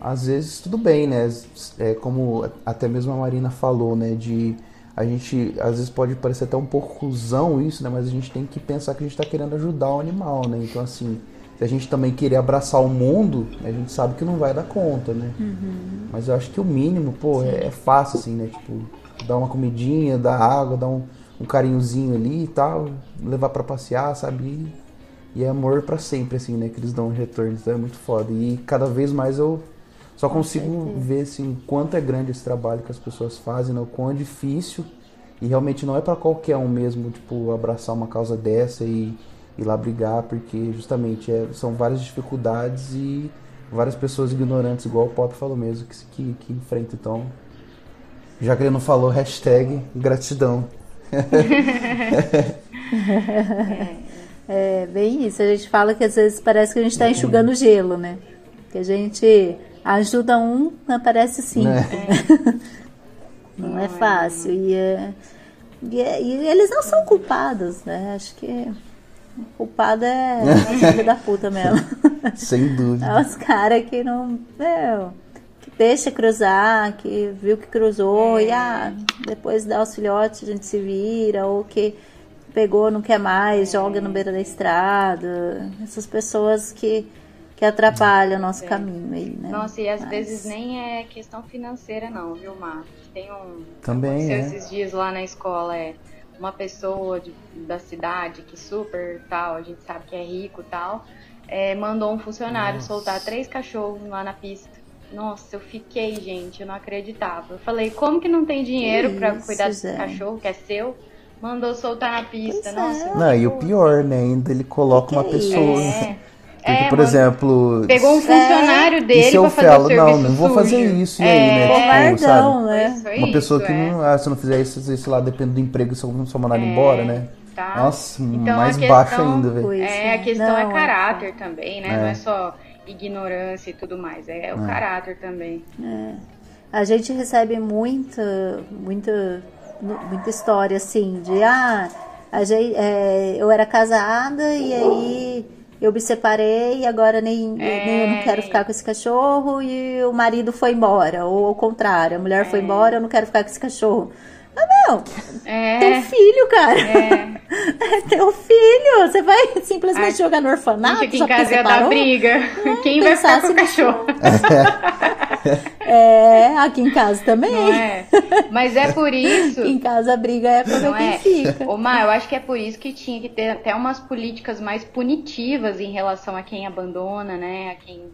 Às vezes tudo bem, né? É como até mesmo a Marina falou, né? De a gente, às vezes pode parecer até um pouco cuzão isso, né? Mas a gente tem que pensar que a gente está querendo ajudar o animal, né? Então, assim, se a gente também querer abraçar o mundo, a gente sabe que não vai dar conta, né? Uhum. Mas eu acho que o mínimo, pô, é, é fácil, assim, né? Tipo, dar uma comidinha, dar água, dar um um carinhozinho ali e tal, levar para passear, sabe? E, é amor para sempre, assim, né? Que eles dão um retorno, então é muito foda. E cada vez mais eu só consigo ver, assim, quanto é grande esse trabalho que as pessoas fazem, né? O quão é difícil. E realmente não é para qualquer um mesmo, tipo, abraçar uma causa dessa e ir lá brigar, porque justamente é, são várias dificuldades e várias pessoas ignorantes, igual o Pop falou mesmo, que, que, que enfrenta. Então, já que ele não falou, hashtag gratidão. É, bem isso. A gente fala que às vezes parece que a gente está enxugando gelo, né? Que a gente ajuda um, aparece cinco. Né? Não, é fácil. E, é, e, é, e, eles não são culpados, né? Acho que o culpado é a filho da puta mesmo. Sem dúvida. É os caras que não. Meu, deixa cruzar, que viu que cruzou é. e ah, depois dá os filhotes, a gente se vira, ou que pegou, não quer mais, é. joga no beira da estrada. Essas pessoas que, que atrapalham o nosso é. caminho aí, né? Nossa, e às Mas... vezes nem é questão financeira não, viu, Mar? Tem um... Também é. esses dias lá na escola, é uma pessoa de, da cidade que super tal, a gente sabe que é rico tal, é, mandou um funcionário Nossa. soltar três cachorros lá na pista. Nossa, eu fiquei, gente, eu não acreditava. Eu falei, como que não tem dinheiro para cuidar desse é. cachorro que é seu? Mandou soltar na pista. Pois Nossa. É. Não, e o pior, né? Ainda ele coloca que uma que é pessoa. É. Porque, é, por mano, exemplo. Pegou um funcionário é. dele se eu pra fazer falo, o serviço não, não vou fazer isso. E aí, né? Tipo, sabe? Né? Uma pessoa que não. Ah, se não fizer isso, sei lá, depende do emprego, se eu não sou mandado embora, né? Tá. Nossa, então, mais questão, baixo ainda, velho. É, a questão não, é caráter também, né? Não é só ignorância e tudo mais. É o é. caráter também. É. A gente recebe muita, muita, muita história assim de ah, a gente, é, eu era casada e aí eu me separei e agora nem, é. nem eu não quero ficar com esse cachorro e o marido foi embora. Ou ao contrário, a mulher foi é. embora, eu não quero ficar com esse cachorro. Ah, meu, é. teu filho, cara. É. é teu filho. Você vai simplesmente jogar no orfanato? Aqui em casa ia dar briga. Quem vai ficar com o cachorro? é, aqui em casa também. É. Mas é por isso. em casa a briga é por quem é. fica. Omar, eu acho que é por isso que tinha que ter até umas políticas mais punitivas em relação a quem abandona, né? A quem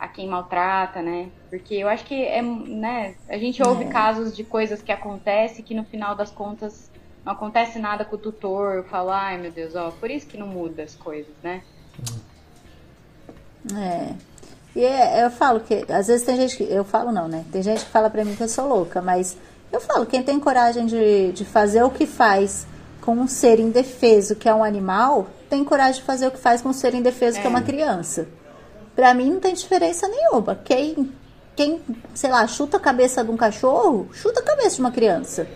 a quem maltrata, né? Porque eu acho que é, né, a gente ouve é. casos de coisas que acontecem que no final das contas não acontece nada com o tutor, eu falo, ai meu Deus, ó, por isso que não muda as coisas, né? É. E é, eu falo que, às vezes tem gente que, eu falo não, né? Tem gente que fala pra mim que eu sou louca, mas eu falo, quem tem coragem de, de fazer o que faz com um ser indefeso, que é um animal, tem coragem de fazer o que faz com um ser indefeso, é. que é uma criança. Para mim não tem diferença nenhuma. Quem, quem, sei lá, chuta a cabeça de um cachorro, chuta a cabeça de uma criança.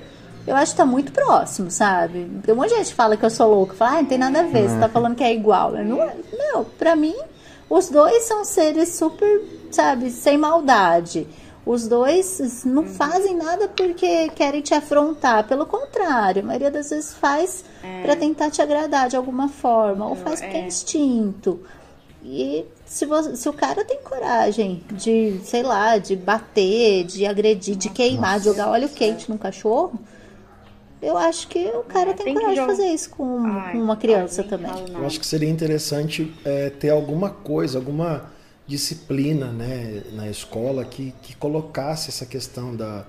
Eu acho que tá muito próximo, sabe? Tem um monte de gente que fala que eu sou louca. Fala, ah, não tem nada a ver, você tá falando que é igual. Não, é, não, pra mim, os dois são seres super, sabe, sem maldade. Os dois não uhum. fazem nada porque querem te afrontar. Pelo contrário, a maioria das vezes faz é. para tentar te agradar de alguma forma. Ou faz porque é, é instinto. E se, você, se o cara tem coragem de, sei lá, de bater, de agredir, de queimar, de jogar óleo quente no cachorro, eu acho que o cara é, tem, tem coragem de fazer isso com, Ai, com uma criança também. Eu acho que seria interessante é, ter alguma coisa, alguma disciplina né, na escola que, que colocasse essa questão da,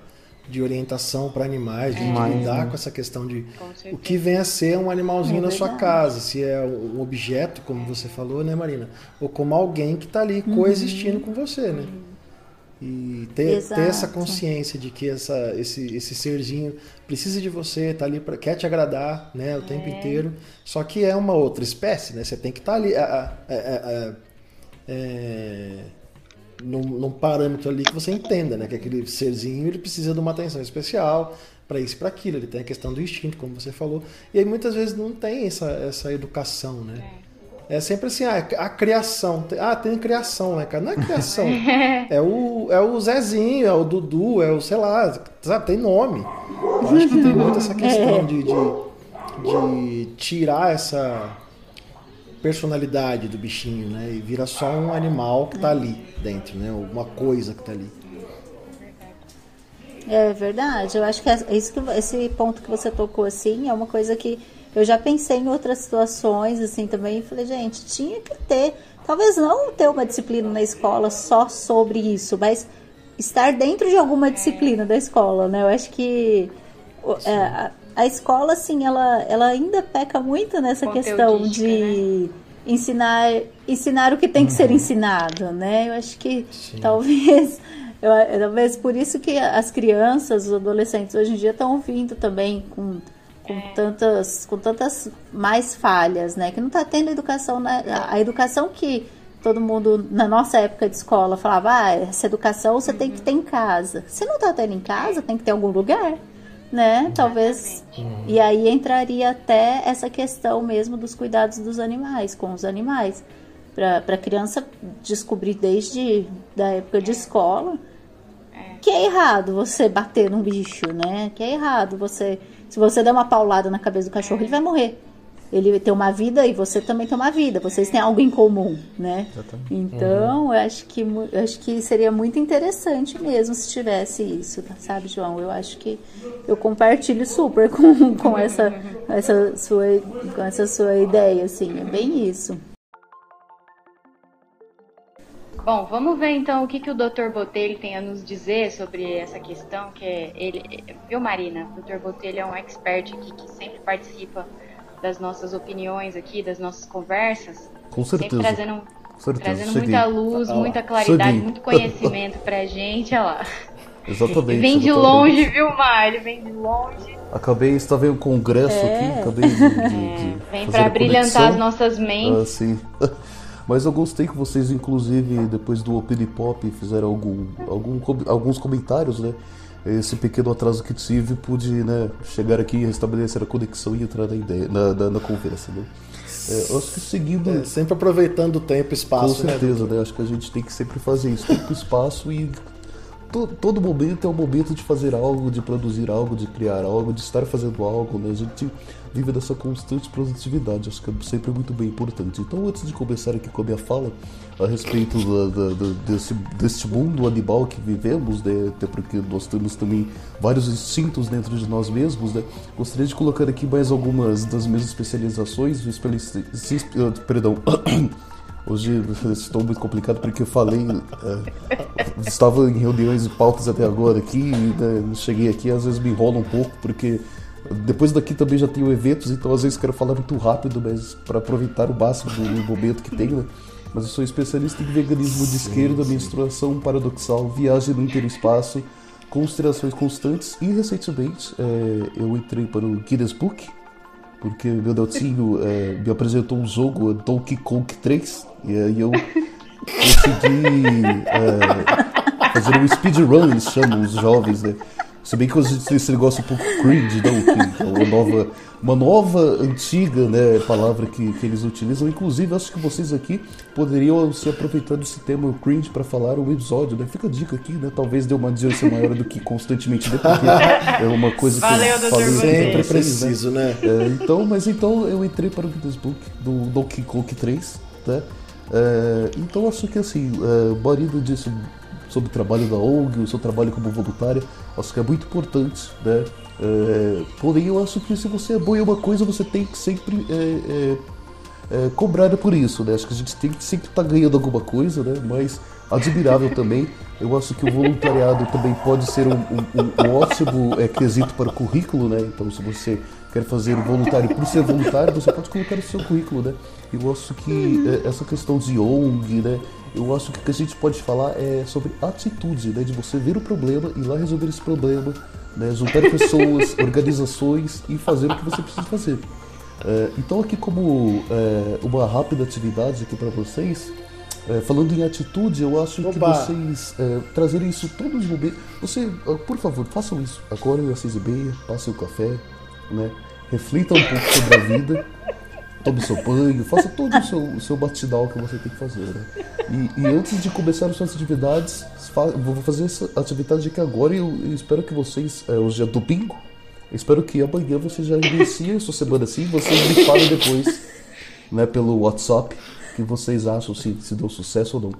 de orientação para animais, de é. lidar né? com essa questão de o que vem a ser um animalzinho é na sua casa, se é um objeto, como você falou, né, Marina? Ou como alguém que está ali uhum. coexistindo com você, né? E ter, ter, essa consciência de que essa, esse, esse serzinho precisa de você, tá ali pra, quer te agradar né, o é. tempo inteiro. Só que é uma outra espécie, né? Você tem que estar tá ali. A, a, a, é, num, num, parâmetro ali que você entenda, né? Que aquele serzinho ele precisa de uma atenção especial para isso e para aquilo. Ele tem a questão do instinto, como você falou. E aí muitas vezes não tem essa, essa educação, né? É. é sempre assim, ah, a criação. Ah, tem criação, né, cara? Não é criação. é, o, é o Zezinho, é o Dudu, é o, sei lá, sabe, tem nome. Eu acho que tem muito essa questão de, de, de tirar essa personalidade do bichinho, né? E vira só um animal que está ali dentro, né? Uma coisa que está ali. É verdade. Eu acho que é isso que esse ponto que você tocou assim é uma coisa que eu já pensei em outras situações assim também. E falei, gente, tinha que ter, talvez não ter uma disciplina na escola só sobre isso, mas estar dentro de alguma disciplina da escola, né? Eu acho que é, a, escola, assim, ela, ela ainda peca muito nessa questão de né? ensinar, ensinar o que tem que ser uhum. ensinado, né? Eu acho que Sim. talvez eu, talvez por isso que as crianças, os adolescentes hoje em dia estão vindo também com, com, é. tantas, com tantas mais falhas, né? Que não está tendo educação, na, a educação que todo mundo na nossa época de escola falava, ah, essa educação você uhum. tem que ter em casa. Se não está tendo em casa, tem que ter em algum lugar né? Talvez. Uhum. E aí entraria até essa questão mesmo dos cuidados dos animais, com os animais. Para a criança descobrir desde da época de escola é. que é errado você bater num bicho, né? Que é errado você. Se você der uma paulada na cabeça do cachorro, ele vai morrer ele tem uma vida e você também tem uma vida. Vocês têm algo em comum, né? Então, uhum. eu acho que eu acho que seria muito interessante mesmo se tivesse isso, tá? sabe, João? Eu acho que eu compartilho super com, com essa essa sua com essa sua ideia, assim, é bem isso. Bom, vamos ver então o que, que o Dr. Botelho tem a nos dizer sobre essa questão, que é ele, viu Marina? O Dr. Botelho é um expert aqui que sempre participa das nossas opiniões aqui, das nossas conversas. Com certeza. Sempre trazendo, certeza, trazendo muita luz, ah, muita claridade, muito conhecimento pra gente, olha lá. Exatamente. Ele vem de longe, viu, Mar? Ele vem de longe. Acabei, está vendo um congresso é. aqui, acabei de, de, é. Vem para brilhantar as nossas mentes. Ah, sim. Mas eu gostei que vocês, inclusive, depois do Open Pop, fizeram algum, algum, alguns comentários, né? Esse pequeno atraso que tive, pude né, chegar aqui, restabelecer a conexão e entrar na ideia, na, na, na conversa. Né? É, eu acho que seguindo. É, sempre aproveitando o tempo e espaço. Com né, certeza, né? né? Acho que a gente tem que sempre fazer isso. Tempo, espaço e. To, todo momento é o momento de fazer algo, de produzir algo, de criar algo, de estar fazendo algo, né? A gente vive dessa constante produtividade, acho que é sempre muito bem importante. Então, antes de começar aqui com a minha fala, a respeito da, da, da, desse, deste mundo animal que vivemos, né? até porque nós temos também vários instintos dentro de nós mesmos, né? gostaria de colocar aqui mais algumas das minhas especializações. Perdão. Hoje estou muito complicado porque eu falei, é, estava em reuniões e pautas até agora aqui, né, cheguei aqui, às vezes me enrola um pouco porque depois daqui também já tenho eventos, então às vezes quero falar muito rápido, mas para aproveitar o máximo do momento que tenho. Né? mas eu sou especialista em veganismo de esquerda, menstruação paradoxal, viagem no interespaço, considerações constantes e recentemente é, eu entrei para o Guinness Book porque meu netinho é, me apresentou um jogo Donkey Kong 3 e aí eu consegui é, fazer um speedrun, eles chamam os jovens, né? Se bem que a gente tem esse negócio um pouco cringe, não, que é uma nova, uma nova, antiga né, palavra que, que eles utilizam. Inclusive, acho que vocês aqui poderiam se aproveitar desse tema cringe para falar um episódio, né? Fica a dica aqui, né? Talvez dê uma audiência maior do que constantemente, né? Porque é uma coisa que Valeu, eu falei sempre preciso, né? É, então, mas então eu entrei para o Guinness Book do Donkey Kong 3, né? É, então acho que assim, é, o marido disse sobre o trabalho da ONG, o seu trabalho como voluntária, acho que é muito importante, né? É, porém, eu acho que se você é bom em uma coisa, você tem que sempre é, é, cobrar por isso, né? Acho que a gente tem que sempre estar tá ganhando alguma coisa, né? Mas admirável também. Eu acho que o voluntariado também pode ser um, um, um ótimo é, quesito para o currículo, né? Então, se você quer fazer voluntário por ser voluntário, você pode colocar no seu currículo, né? Eu acho que é, essa questão de ONG, né? Eu acho que o que a gente pode falar é sobre atitude, né? De você ver o problema e ir lá resolver esse problema, né? Juntar pessoas, organizações e fazer o que você precisa fazer. É, então aqui como é, uma rápida atividade aqui para vocês, é, falando em atitude, eu acho Oba. que vocês é, trazerem isso todos os momentos. Você, por favor, façam isso. Agora às seis e meia, passem o café, né? Reflitam um pouco sobre a vida, tome seu banho, faça todo o seu, o seu batidão que você tem que fazer. Né? E, e, antes de começar as suas atividades, vou fazer essa atividade aqui agora e eu, eu espero que vocês, é, hoje é domingo, espero que amanhã vocês já iniciem a sua semana assim, vocês me falem depois, né, pelo WhatsApp que vocês acham se, se deu sucesso ou não.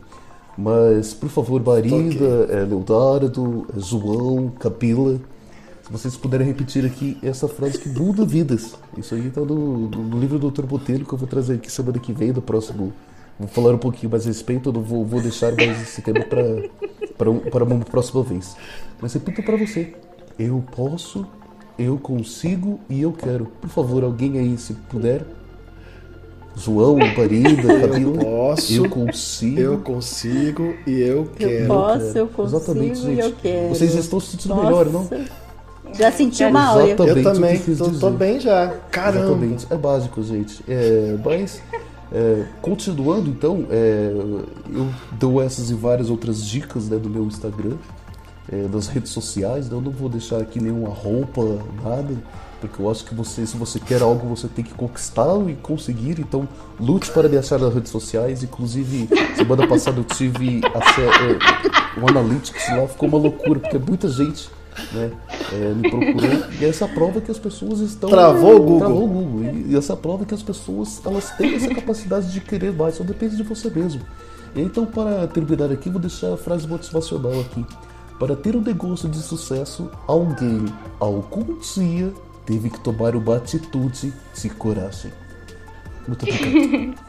Mas, por favor, Marina, okay. é, Leonardo, é, João, Capila, se vocês puderem repetir aqui essa frase que muda vidas. Isso aí está no, no, livro do Dr. Botelho que eu vou trazer aqui semana que vem, no próximo. Vou falar um pouquinho mais a respeito, eu não vou, vou deixar mais esse tema para uma próxima vez. Mas repito para você: eu posso, eu consigo e eu quero. Por favor, alguém aí, se puder, João, Parida, Camila. Eu posso. Eu consigo. Eu consigo e eu quero. Eu posso, eu consigo Exatamente, gente. e eu quero. Vocês estão se sentindo Nossa. melhor, não? Já senti uma hora. Eu também, tô, tô, bem já. Caramba. Exatamente. É básico, gente. É, mas, é, continuando então, é, eu dou essas e várias outras dicas né, do meu Instagram, é, das redes sociais. Né, eu não vou deixar aqui nenhuma roupa, nada porque eu acho que você, se você quer algo, você tem que conquistá-lo e conseguir. Então, lute para me achar nas redes sociais. Inclusive, semana passada eu tive é, o Analytics lá, ficou uma loucura, porque muita gente né, é, me procurou. E essa prova que as pessoas estão. Travou o Google. Travou o Google. E, e essa prova que as pessoas elas têm essa capacidade de querer mais, só depende de você mesmo. Então, para terminar aqui, vou deixar a frase motivacional aqui. Para ter um negócio de sucesso, alguém, algum dia, teve que tomar uma atitude de coragem. Muito obrigado.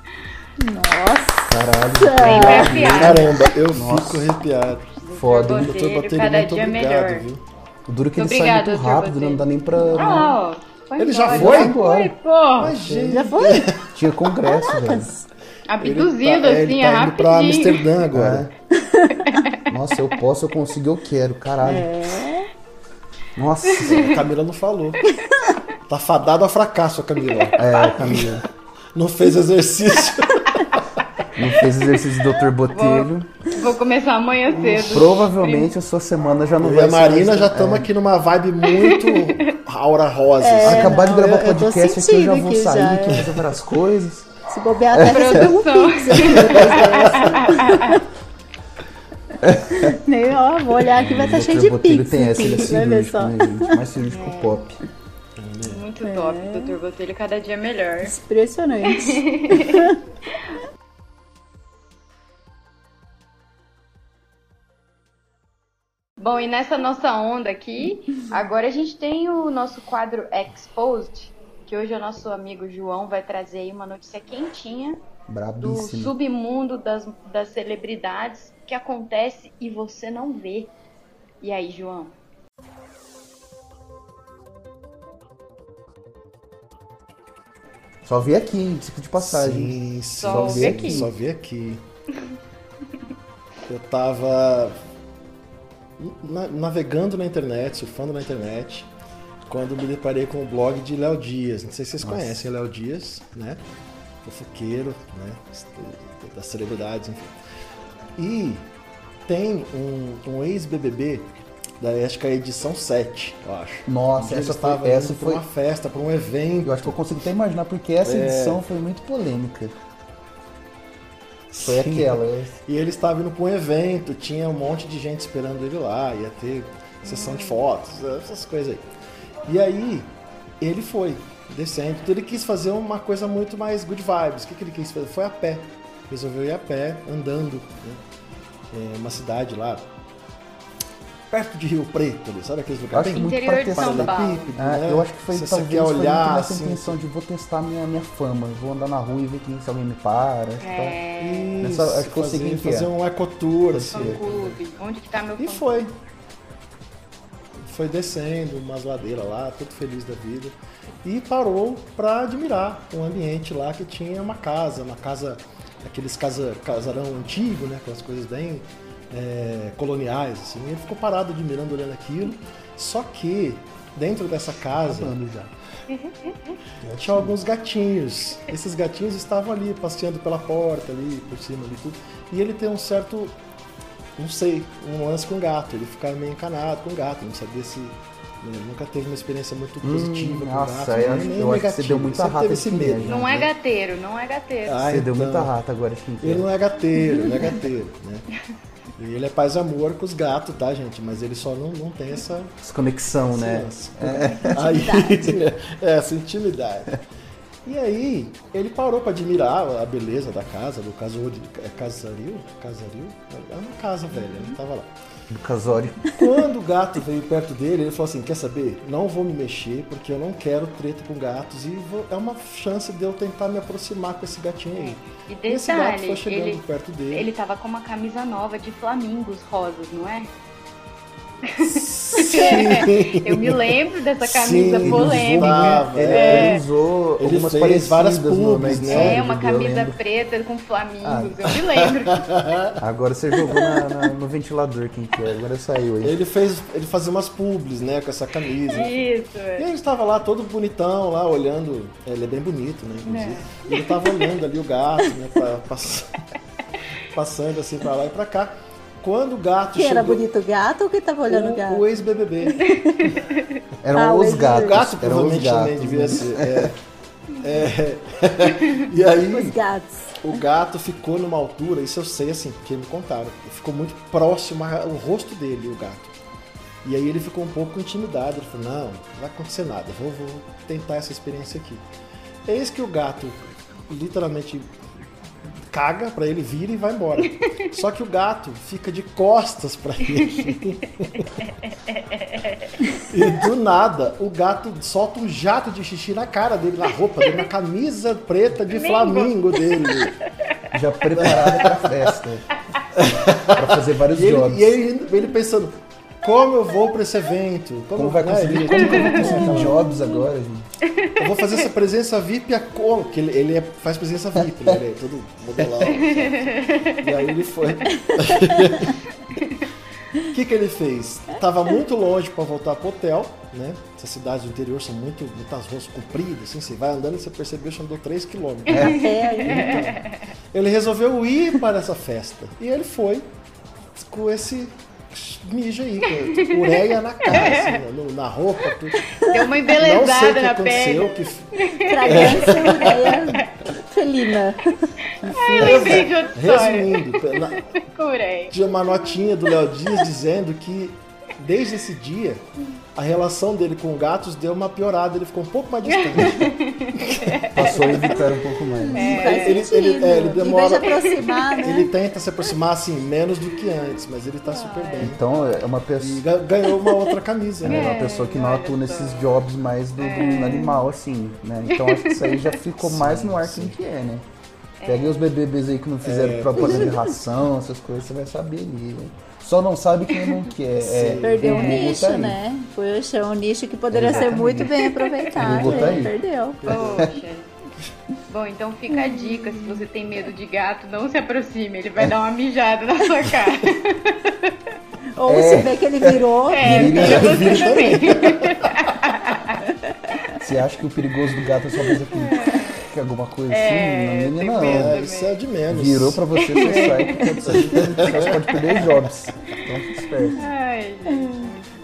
Nossa! Caralho! Caramba, eu Nossa. fico arrepiado. Foda, Doutor Botelho, muito obrigado, melhor. viu? O duro é que ele sai muito rápido, né? não dá nem pra. Ah, ele embora. já foi? Já foi, pô! Mas, gente, já foi? Tinha congresso, velho. Abduzido, tá, assim, ele tá é indo pra Amsterdã agora. É. Nossa, eu posso, eu consigo, eu quero, caralho. É. Nossa, a Camila não falou. Tá fadado a fracasso a Camila. É, Camila. Não fez exercício. Não fez exercício do Dr. Botelho. Vou, vou, começar amanhã cedo. Provavelmente a sua semana já não vai ser. E a Marina já estamos é. aqui numa vibe muito aura rosa. É, Acabar de gravar podcast aqui, eu já vou sair, já, que eu vou fazer várias coisas. Se bobear até produção. Nem, ó, vou olhar aqui, vai estar tá cheio de pix. tem essa, ele é cirúrgico, né, gente? Mais cirúrgico é. pop. Muito é. top, Dr. Botelho, cada dia melhor. Impressionante. Bom, e nessa nossa onda aqui, agora a gente tem o nosso quadro Exposed, que hoje o nosso amigo João vai trazer aí uma notícia quentinha do submundo das, das celebridades que acontece e você não vê. E aí, João? Só vi aqui, tipo de passagem. Sim, Só, só vi aqui. Só vi aqui. Eu tava navegando na internet, surfando na internet, quando me deparei com o blog de Léo Dias. Não sei se vocês Nossa. conhecem Léo Dias, né? Fofoqueiro, né? Das celebridades, enfim. E tem um, um ex-BBB da acho que a edição 7, eu acho. Nossa, essa foi, essa foi uma festa, para um evento. Eu acho que eu consigo até imaginar porque essa é... edição foi muito polêmica. Foi Sim. aquela. É. E ele estava indo para um evento, tinha um monte de gente esperando ele lá, ia ter sessão de fotos, essas coisas aí. E aí ele foi descendo, então ele quis fazer uma coisa muito mais good vibes. O que, que ele quis fazer? Foi a pé resolveu ir a pé, andando. Né? É uma cidade lá, perto de Rio Preto, ali, sabe aqueles lugares? Acho muito Interior de São Paulo. É, eu acho que foi, talvez, quer olhar, foi assim, intenção de vou testar minha, minha fama, vou andar na rua e ver quem, se alguém me para. Acho tá é. que, tá, Isso, acho que fazer, fazer um ecotour, assim. Um clube. Onde que tá meu E foi. Foi descendo umas ladeiras lá, todo feliz da vida. E parou para admirar o ambiente lá que tinha uma casa, uma casa, aqueles casa, casarão antigo, né? Aquelas coisas bem é, coloniais, assim. Ele ficou parado admirando, olhando aquilo. Só que dentro dessa casa já. tinha alguns gatinhos. Esses gatinhos estavam ali passeando pela porta, ali por cima, ali tudo. E ele tem um certo, não sei, um lance com gato. Ele ficava meio encanado com gato, não sabia se né, nunca teve uma experiência muito hum, positiva hum, com nossa, gato, eu, nem, nem eu acho que você deu muita rata esse medo. Não é gateiro, não é gateiro. Ah, você então, deu muita rata agora. Ele não é gateiro, não é gateiro, né? E ele é paz e amor com os gatos, tá, gente? Mas ele só não, não tem essa... Essa conexão, né? é. Aí, é, essa intimidade. E aí, ele parou para admirar a beleza da casa, do casaril. É casaril? Casaril? É uma casa velha, ele tava lá do casório. Quando o gato veio perto dele, ele falou assim: Quer saber? Não vou me mexer porque eu não quero treta com gatos e vou... é uma chance de eu tentar me aproximar com esse gatinho aí. E detalhe, esse gato foi chegando ele, perto dele. Ele tava com uma camisa nova de flamingos rosas, não é? Sim. eu me lembro dessa camisa Sim, polêmica. Ele, é. ele usou ele fez várias pubs, né? É, uma camisa preta com flamingos, ah. eu me lembro. Agora você jogou na, na, no ventilador, quem que é? Agora saiu aí. Ele fez, ele fazia umas pubs, né, com essa camisa. Isso. E ele estava lá todo bonitão, lá olhando, ele é bem bonito, né, inclusive. É. Ele estava olhando ali o gato, né, pra, passando assim pra lá e pra cá. Quando o gato que chegou... era bonito o gato ou quem tava olhando o, o gato? O ex-BBB. Eram ah, os gatos. O gato provavelmente gatos, também devia né? ser. É, é, e aí, os gatos. o gato ficou numa altura, isso eu sei assim, porque me contaram, ficou muito próximo ao rosto dele, o gato. E aí ele ficou um pouco intimidado, ele falou, não, não vai acontecer nada, vou, vou tentar essa experiência aqui. Eis que o gato literalmente caga para ele, vira e vai embora. Só que o gato fica de costas para ele. e do nada, o gato solta um jato de xixi na cara dele, na roupa dele, na camisa preta de Flamingo dele. Já preparado pra festa. pra fazer vários e jobs. e ele, ele pensando, como eu vou para esse evento? Como, como vai né, conseguir? Como que eu vou conseguir jobs agora, gente? Eu vou fazer essa presença VIP a cor, que ele, ele é, faz presença VIP, né? Ele é todo modelão. Sabe? E aí ele foi. O que, que ele fez? Tava muito longe para voltar pro hotel, né? Essas cidades do interior são muito, muitas ruas compridas, assim, você vai andando e você percebeu que andou 3 km. É. Então, ele resolveu ir para essa festa. E ele foi com esse mija aí, com ureia na cara, assim, na roupa. Tudo. Deu uma embelezada na pele. Que... Fragrância é. ureia felina. Ai, eu lembrei de outra Resumindo, na... tinha uma notinha do Léo Dias dizendo que desde esse dia a relação dele com gatos deu uma piorada, ele ficou um pouco mais distante. Passou a evitar um pouco mais. É, ele, ele, é, ele demora. De aproximar, né? Ele tenta se aproximar assim, menos do que antes, mas ele tá super bem. Então é uma pessoa. E ganhou uma outra camisa, né? É uma pessoa que não atua nesses jobs mais do, do é. animal, assim, né? Então acho que isso aí já ficou sim, mais no ar sim. que é, né? Pega os bebês aí que não fizeram é. propaganda de ração, essas coisas, você vai saber ali, né? Só não sabe quem não quer. É, perdeu o nicho, tá né? Puxa, um nicho que poderia ser muito bem aproveitado. Tá perdeu. Poxa. Bom, então fica a dica, se você tem medo de gato, não se aproxime, ele vai dar uma mijada na sua cara. Ou é. se vê que ele virou, é, vira, vira, vira também. Você acha que o perigoso do gato é só fazer aquilo? Alguma coisa é, assim? Não, não. É, isso é de menos. Virou pra você, sai, pode, você pode perder jobs. Então fique esperto. Ai,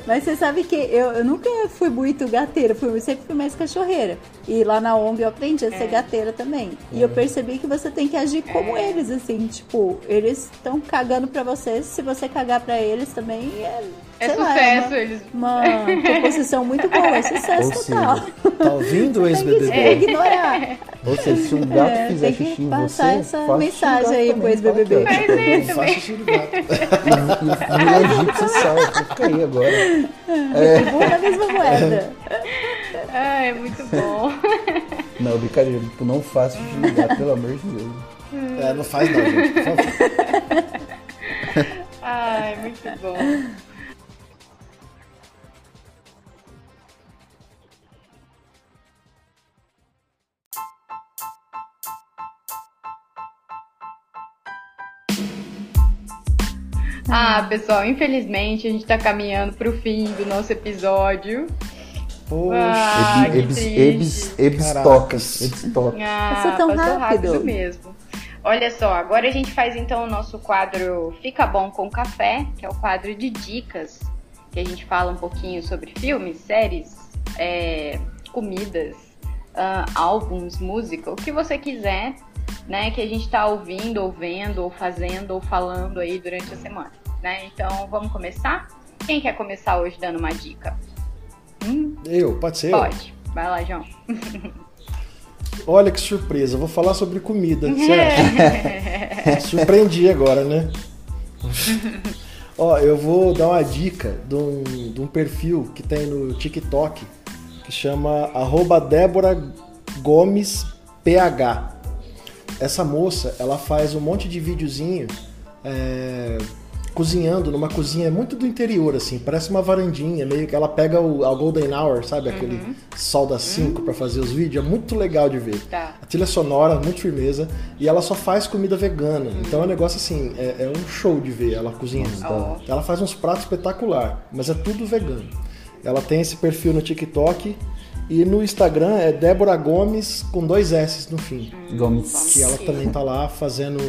Mas você sabe que eu, eu nunca fui muito gateira, fui, sempre fui mais cachorreira. E lá na ONG eu aprendi a ser é. gateira também. E eu percebi que você tem que agir como é. eles, assim, tipo, eles estão cagando pra você, se você cagar pra eles também é. É sucesso, lá, é uma, eles. Uma composição muito boa, é sucesso Ou total. Seja, tá ouvindo, ex-BBB? É ignorar. Ou seja, se um gato é, fizer xixi em você, essa mensagem aí pro ex-BBB. Faça xixi do gato. E o egípcio sai, fica aí agora. É. na mesma moeda. Ah, é muito bom. Não, brincadeira, tipo, não faça xixi no gato, pelo amor de Deus. É, não faz não, gente, por favor. Ai, muito bom. Ah, pessoal, infelizmente a gente tá caminhando pro fim do nosso episódio. Poxa, ah, ebis, ebis, ebis tocas. Ebis tocas. Ah, passou tão passou rápido. rápido mesmo. Olha só, agora a gente faz então o nosso quadro Fica Bom com Café, que é o quadro de dicas, que a gente fala um pouquinho sobre filmes, séries, é, comidas, uh, álbuns, música, o que você quiser, né, que a gente tá ouvindo, ou vendo, ou fazendo, ou falando aí durante a semana né? Então vamos começar? Quem quer começar hoje dando uma dica? Hum? Eu, pode ser? Pode. Vai lá, João. Olha que surpresa, vou falar sobre comida, certo? Surpreendi agora, né? Ó, eu vou dar uma dica de um, de um, perfil que tem no TikTok que chama arroba Débora Gomes PH. Essa moça, ela faz um monte de videozinho é, cozinhando numa cozinha muito do interior, assim, parece uma varandinha, meio que ela pega o, a Golden Hour, sabe? Uhum. Aquele sol das 5 uhum. para fazer os vídeos, é muito legal de ver. Tá. A trilha sonora, muito firmeza, e ela só faz comida vegana. Uhum. Então é um negócio assim, é, é, um show de ver ela cozinhando. Oh. Ela faz uns pratos espetacular, mas é tudo vegano. Ela tem esse perfil no TikTok e no Instagram é Débora Gomes com dois S no fim. Gomes. Que ela também tá lá fazendo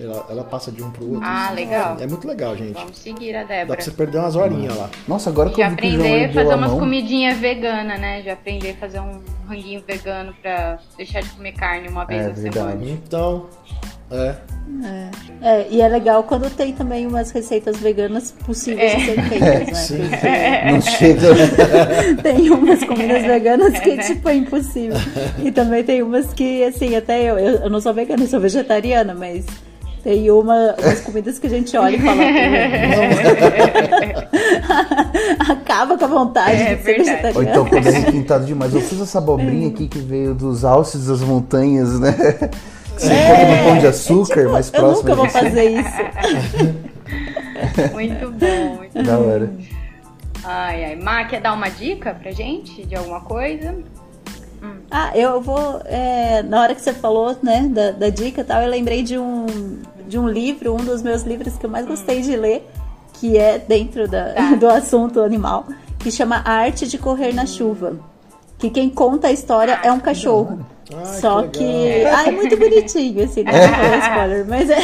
ela, ela passa de um pro outro. Ah, assim. legal. É muito legal, gente. Vamos seguir a Débora. Dá pra você perder umas horinhas lá. Nossa, agora que Já eu vi aprender a fazer umas comidinhas veganas, né? Já aprender a fazer um ranguinho vegano pra deixar de comer carne uma vez é, na verdade. semana. Então, é. É. é. e é legal quando tem também umas receitas veganas possíveis é. de serem feitas, né? Sim. Porque... Não chega. tem umas comidas veganas que, tipo, é impossível. E também tem umas que, assim, até eu, eu não sou vegana, eu sou vegetariana, mas tem uma, umas comidas que a gente olha e fala. Acaba com a vontade é, de ser vegetariano. Ou então quando é requintado demais. Eu fiz essa abobrinha aqui que veio dos alces das montanhas, né? Que você é, no pão de açúcar, é, tipo, mais próximo. Eu nunca vou fazer isso. muito bom, muito da hora. Ai, ai. Má, quer dar uma dica pra gente de alguma coisa? Hum. Ah, eu vou. É, na hora que você falou, né, da, da dica e tal, eu lembrei de um, de um livro, um dos meus livros que eu mais gostei hum. de ler, que é dentro da, tá. do assunto animal, que chama A Arte de Correr na Chuva. Que quem conta a história é um cachorro. Ai, Só que, que ah, é muito bonitinho, assim, não é spoiler, mas é,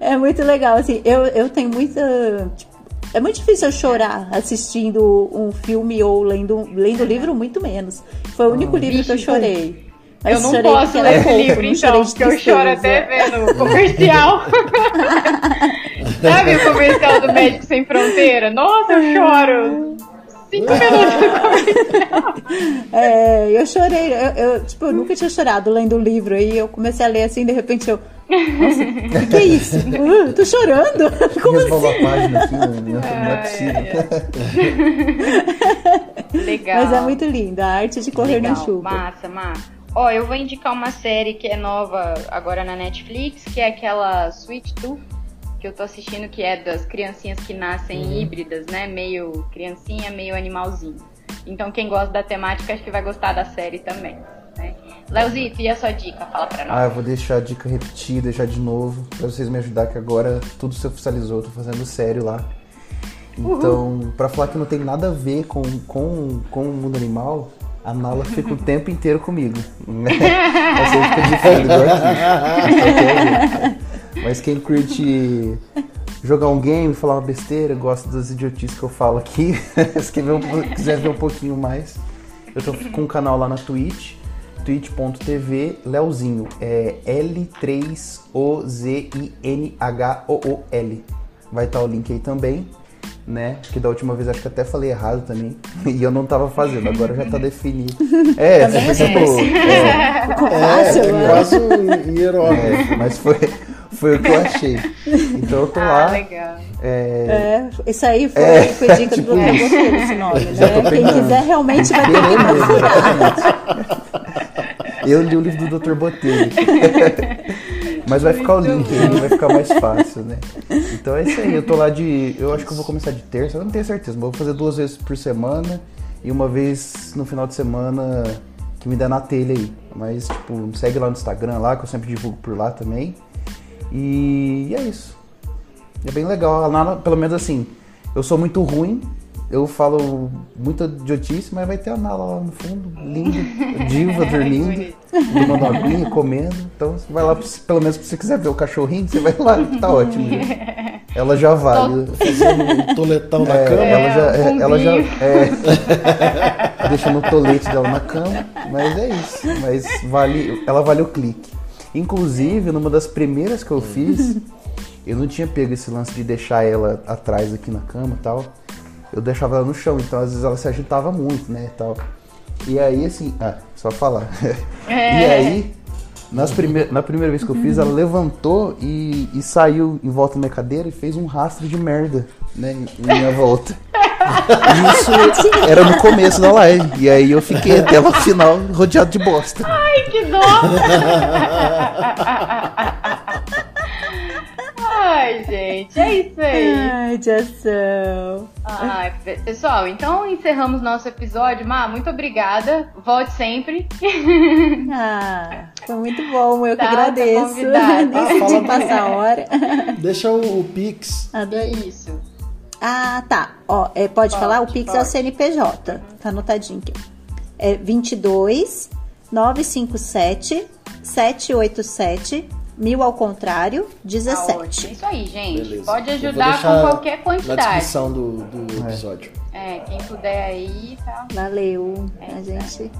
é muito legal, assim, eu, eu tenho muita, tipo, é muito difícil eu chorar assistindo um filme ou lendo, lendo livro, muito menos. Foi o único ah, livro que eu chorei. Mas eu não posso ler esse livro, então, porque eu choro até vendo o comercial. Sabe o comercial do Médico Sem Fronteira? Nossa, eu choro cinco minutos do. É, eu chorei. Eu, eu, tipo, eu nunca tinha chorado lendo o um livro. Aí eu comecei a ler assim, de repente eu. Nossa, o que, que, é isso? Uh, tô chorando. Como assim? a página aqui, não, é possível. Legal. Mas é muito lindo, a arte de correr Legal. na chuva. Massa, massa. Ó, eu vou indicar uma série que é nova agora na Netflix, que é aquela Sweet Tooth que eu tô assistindo, que é das criancinhas que nascem uhum. híbridas, né? Meio criancinha, meio animalzinho. Então quem gosta da temática acho que vai gostar da série também. Né? Leozito, e a sua dica? Fala pra nós. Ah, eu vou deixar a dica repetida, deixar de novo, pra vocês me ajudar, que agora tudo se oficializou, tô fazendo sério lá. Então, para falar que não tem nada a ver com, com, com o mundo animal, a Nala fica o tempo inteiro comigo. Né? Você fica de fundo igual aqui. Mas quem curte jogar um game, falar uma besteira, gosta das idiotices que eu falo aqui, se quiser ver um, quiser ver um pouquinho mais, Eu tô com um canal lá na Twitch, twitch.tv Leozinho. É L3OZINHOOL. Vai estar o link aí também, né? Que da última vez acho que até falei errado também. E eu não tava fazendo, agora já tá definido. É, você é percebeu? É, Fácil, É, né? quase um hierógrafo. é, mas foi, foi o que eu achei. Então eu tô Ah, lá. legal. É, É, isso aí foi, É, foi dica tipo do Dr. isso. Botelho, esse nome, né? Quem quiser realmente vai ter que procurar. Eu li o livro do Dr. Botelho. Mas vai ficar o link aí, vai ficar mais fácil, né? Então é isso aí, eu tô lá de. Eu acho que eu vou começar de terça, eu não tenho certeza, mas vou fazer duas vezes por semana e uma vez no final de semana que me der na telha aí. Mas, tipo, me segue lá no Instagram lá, que eu sempre divulgo por lá também. E, e é isso. É bem legal. A Nala, pelo menos assim, eu sou muito ruim, eu falo muita idiotice, mas vai ter a Nala lá no fundo, linda, diva, dormindo, tomando aguinha, comendo. Então você vai lá, pelo menos se você quiser ver o cachorrinho, você vai lá, tá ótimo. já. Ela já vale. Fazendo um toletão na É, cama. ela já, É, um é, ela já é, deixando o tolete dela na cama, mas é isso. Mas vale, ela vale o clique. Inclusive, numa das primeiras que eu fiz, eu não tinha pego esse lance de deixar ela atrás aqui na cama e tal. Eu deixava ela no chão, então às vezes ela se agitava muito, né, e tal. E aí, assim, ah, só falar. E aí, nas prime na primeira vez que eu fiz, ela levantou e, e saiu em volta da minha cadeira e fez um rastro de merda, né, em minha volta. Isso era no começo da live. E aí eu fiquei até o final rodeado de bosta. Ai, que dó! Ai, gente, é isso aí. Ai, de ação. Ai, pe- pessoal, então encerramos nosso episódio. Má, muito obrigada. Volte sempre. Ah, foi muito bom, eu que Tá, tá agradeço. convidada. Nem Ah, fala passar a hora. Deixa o, o Pix. Adorei. Isso. Ah, tá. Ó, é, pode, Pode, falar? O Pix é o pode. CNPJ. Tá anotadinho aqui. É 22 957 787 mil ao contrário, Tá 17. ótimo. É isso aí, gente. Beleza. Pode ajudar com qualquer Na quantidade. descrição do, do episódio. É, quem puder aí, tá? Valeu. É a gente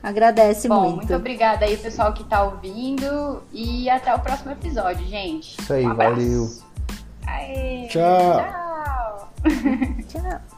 agradece Bom, muito. muito obrigada aí, pessoal que tá ouvindo. E até o próximo episódio, gente. Isso aí, Um valeu. Aê, Tchau. Tchau. Tchau.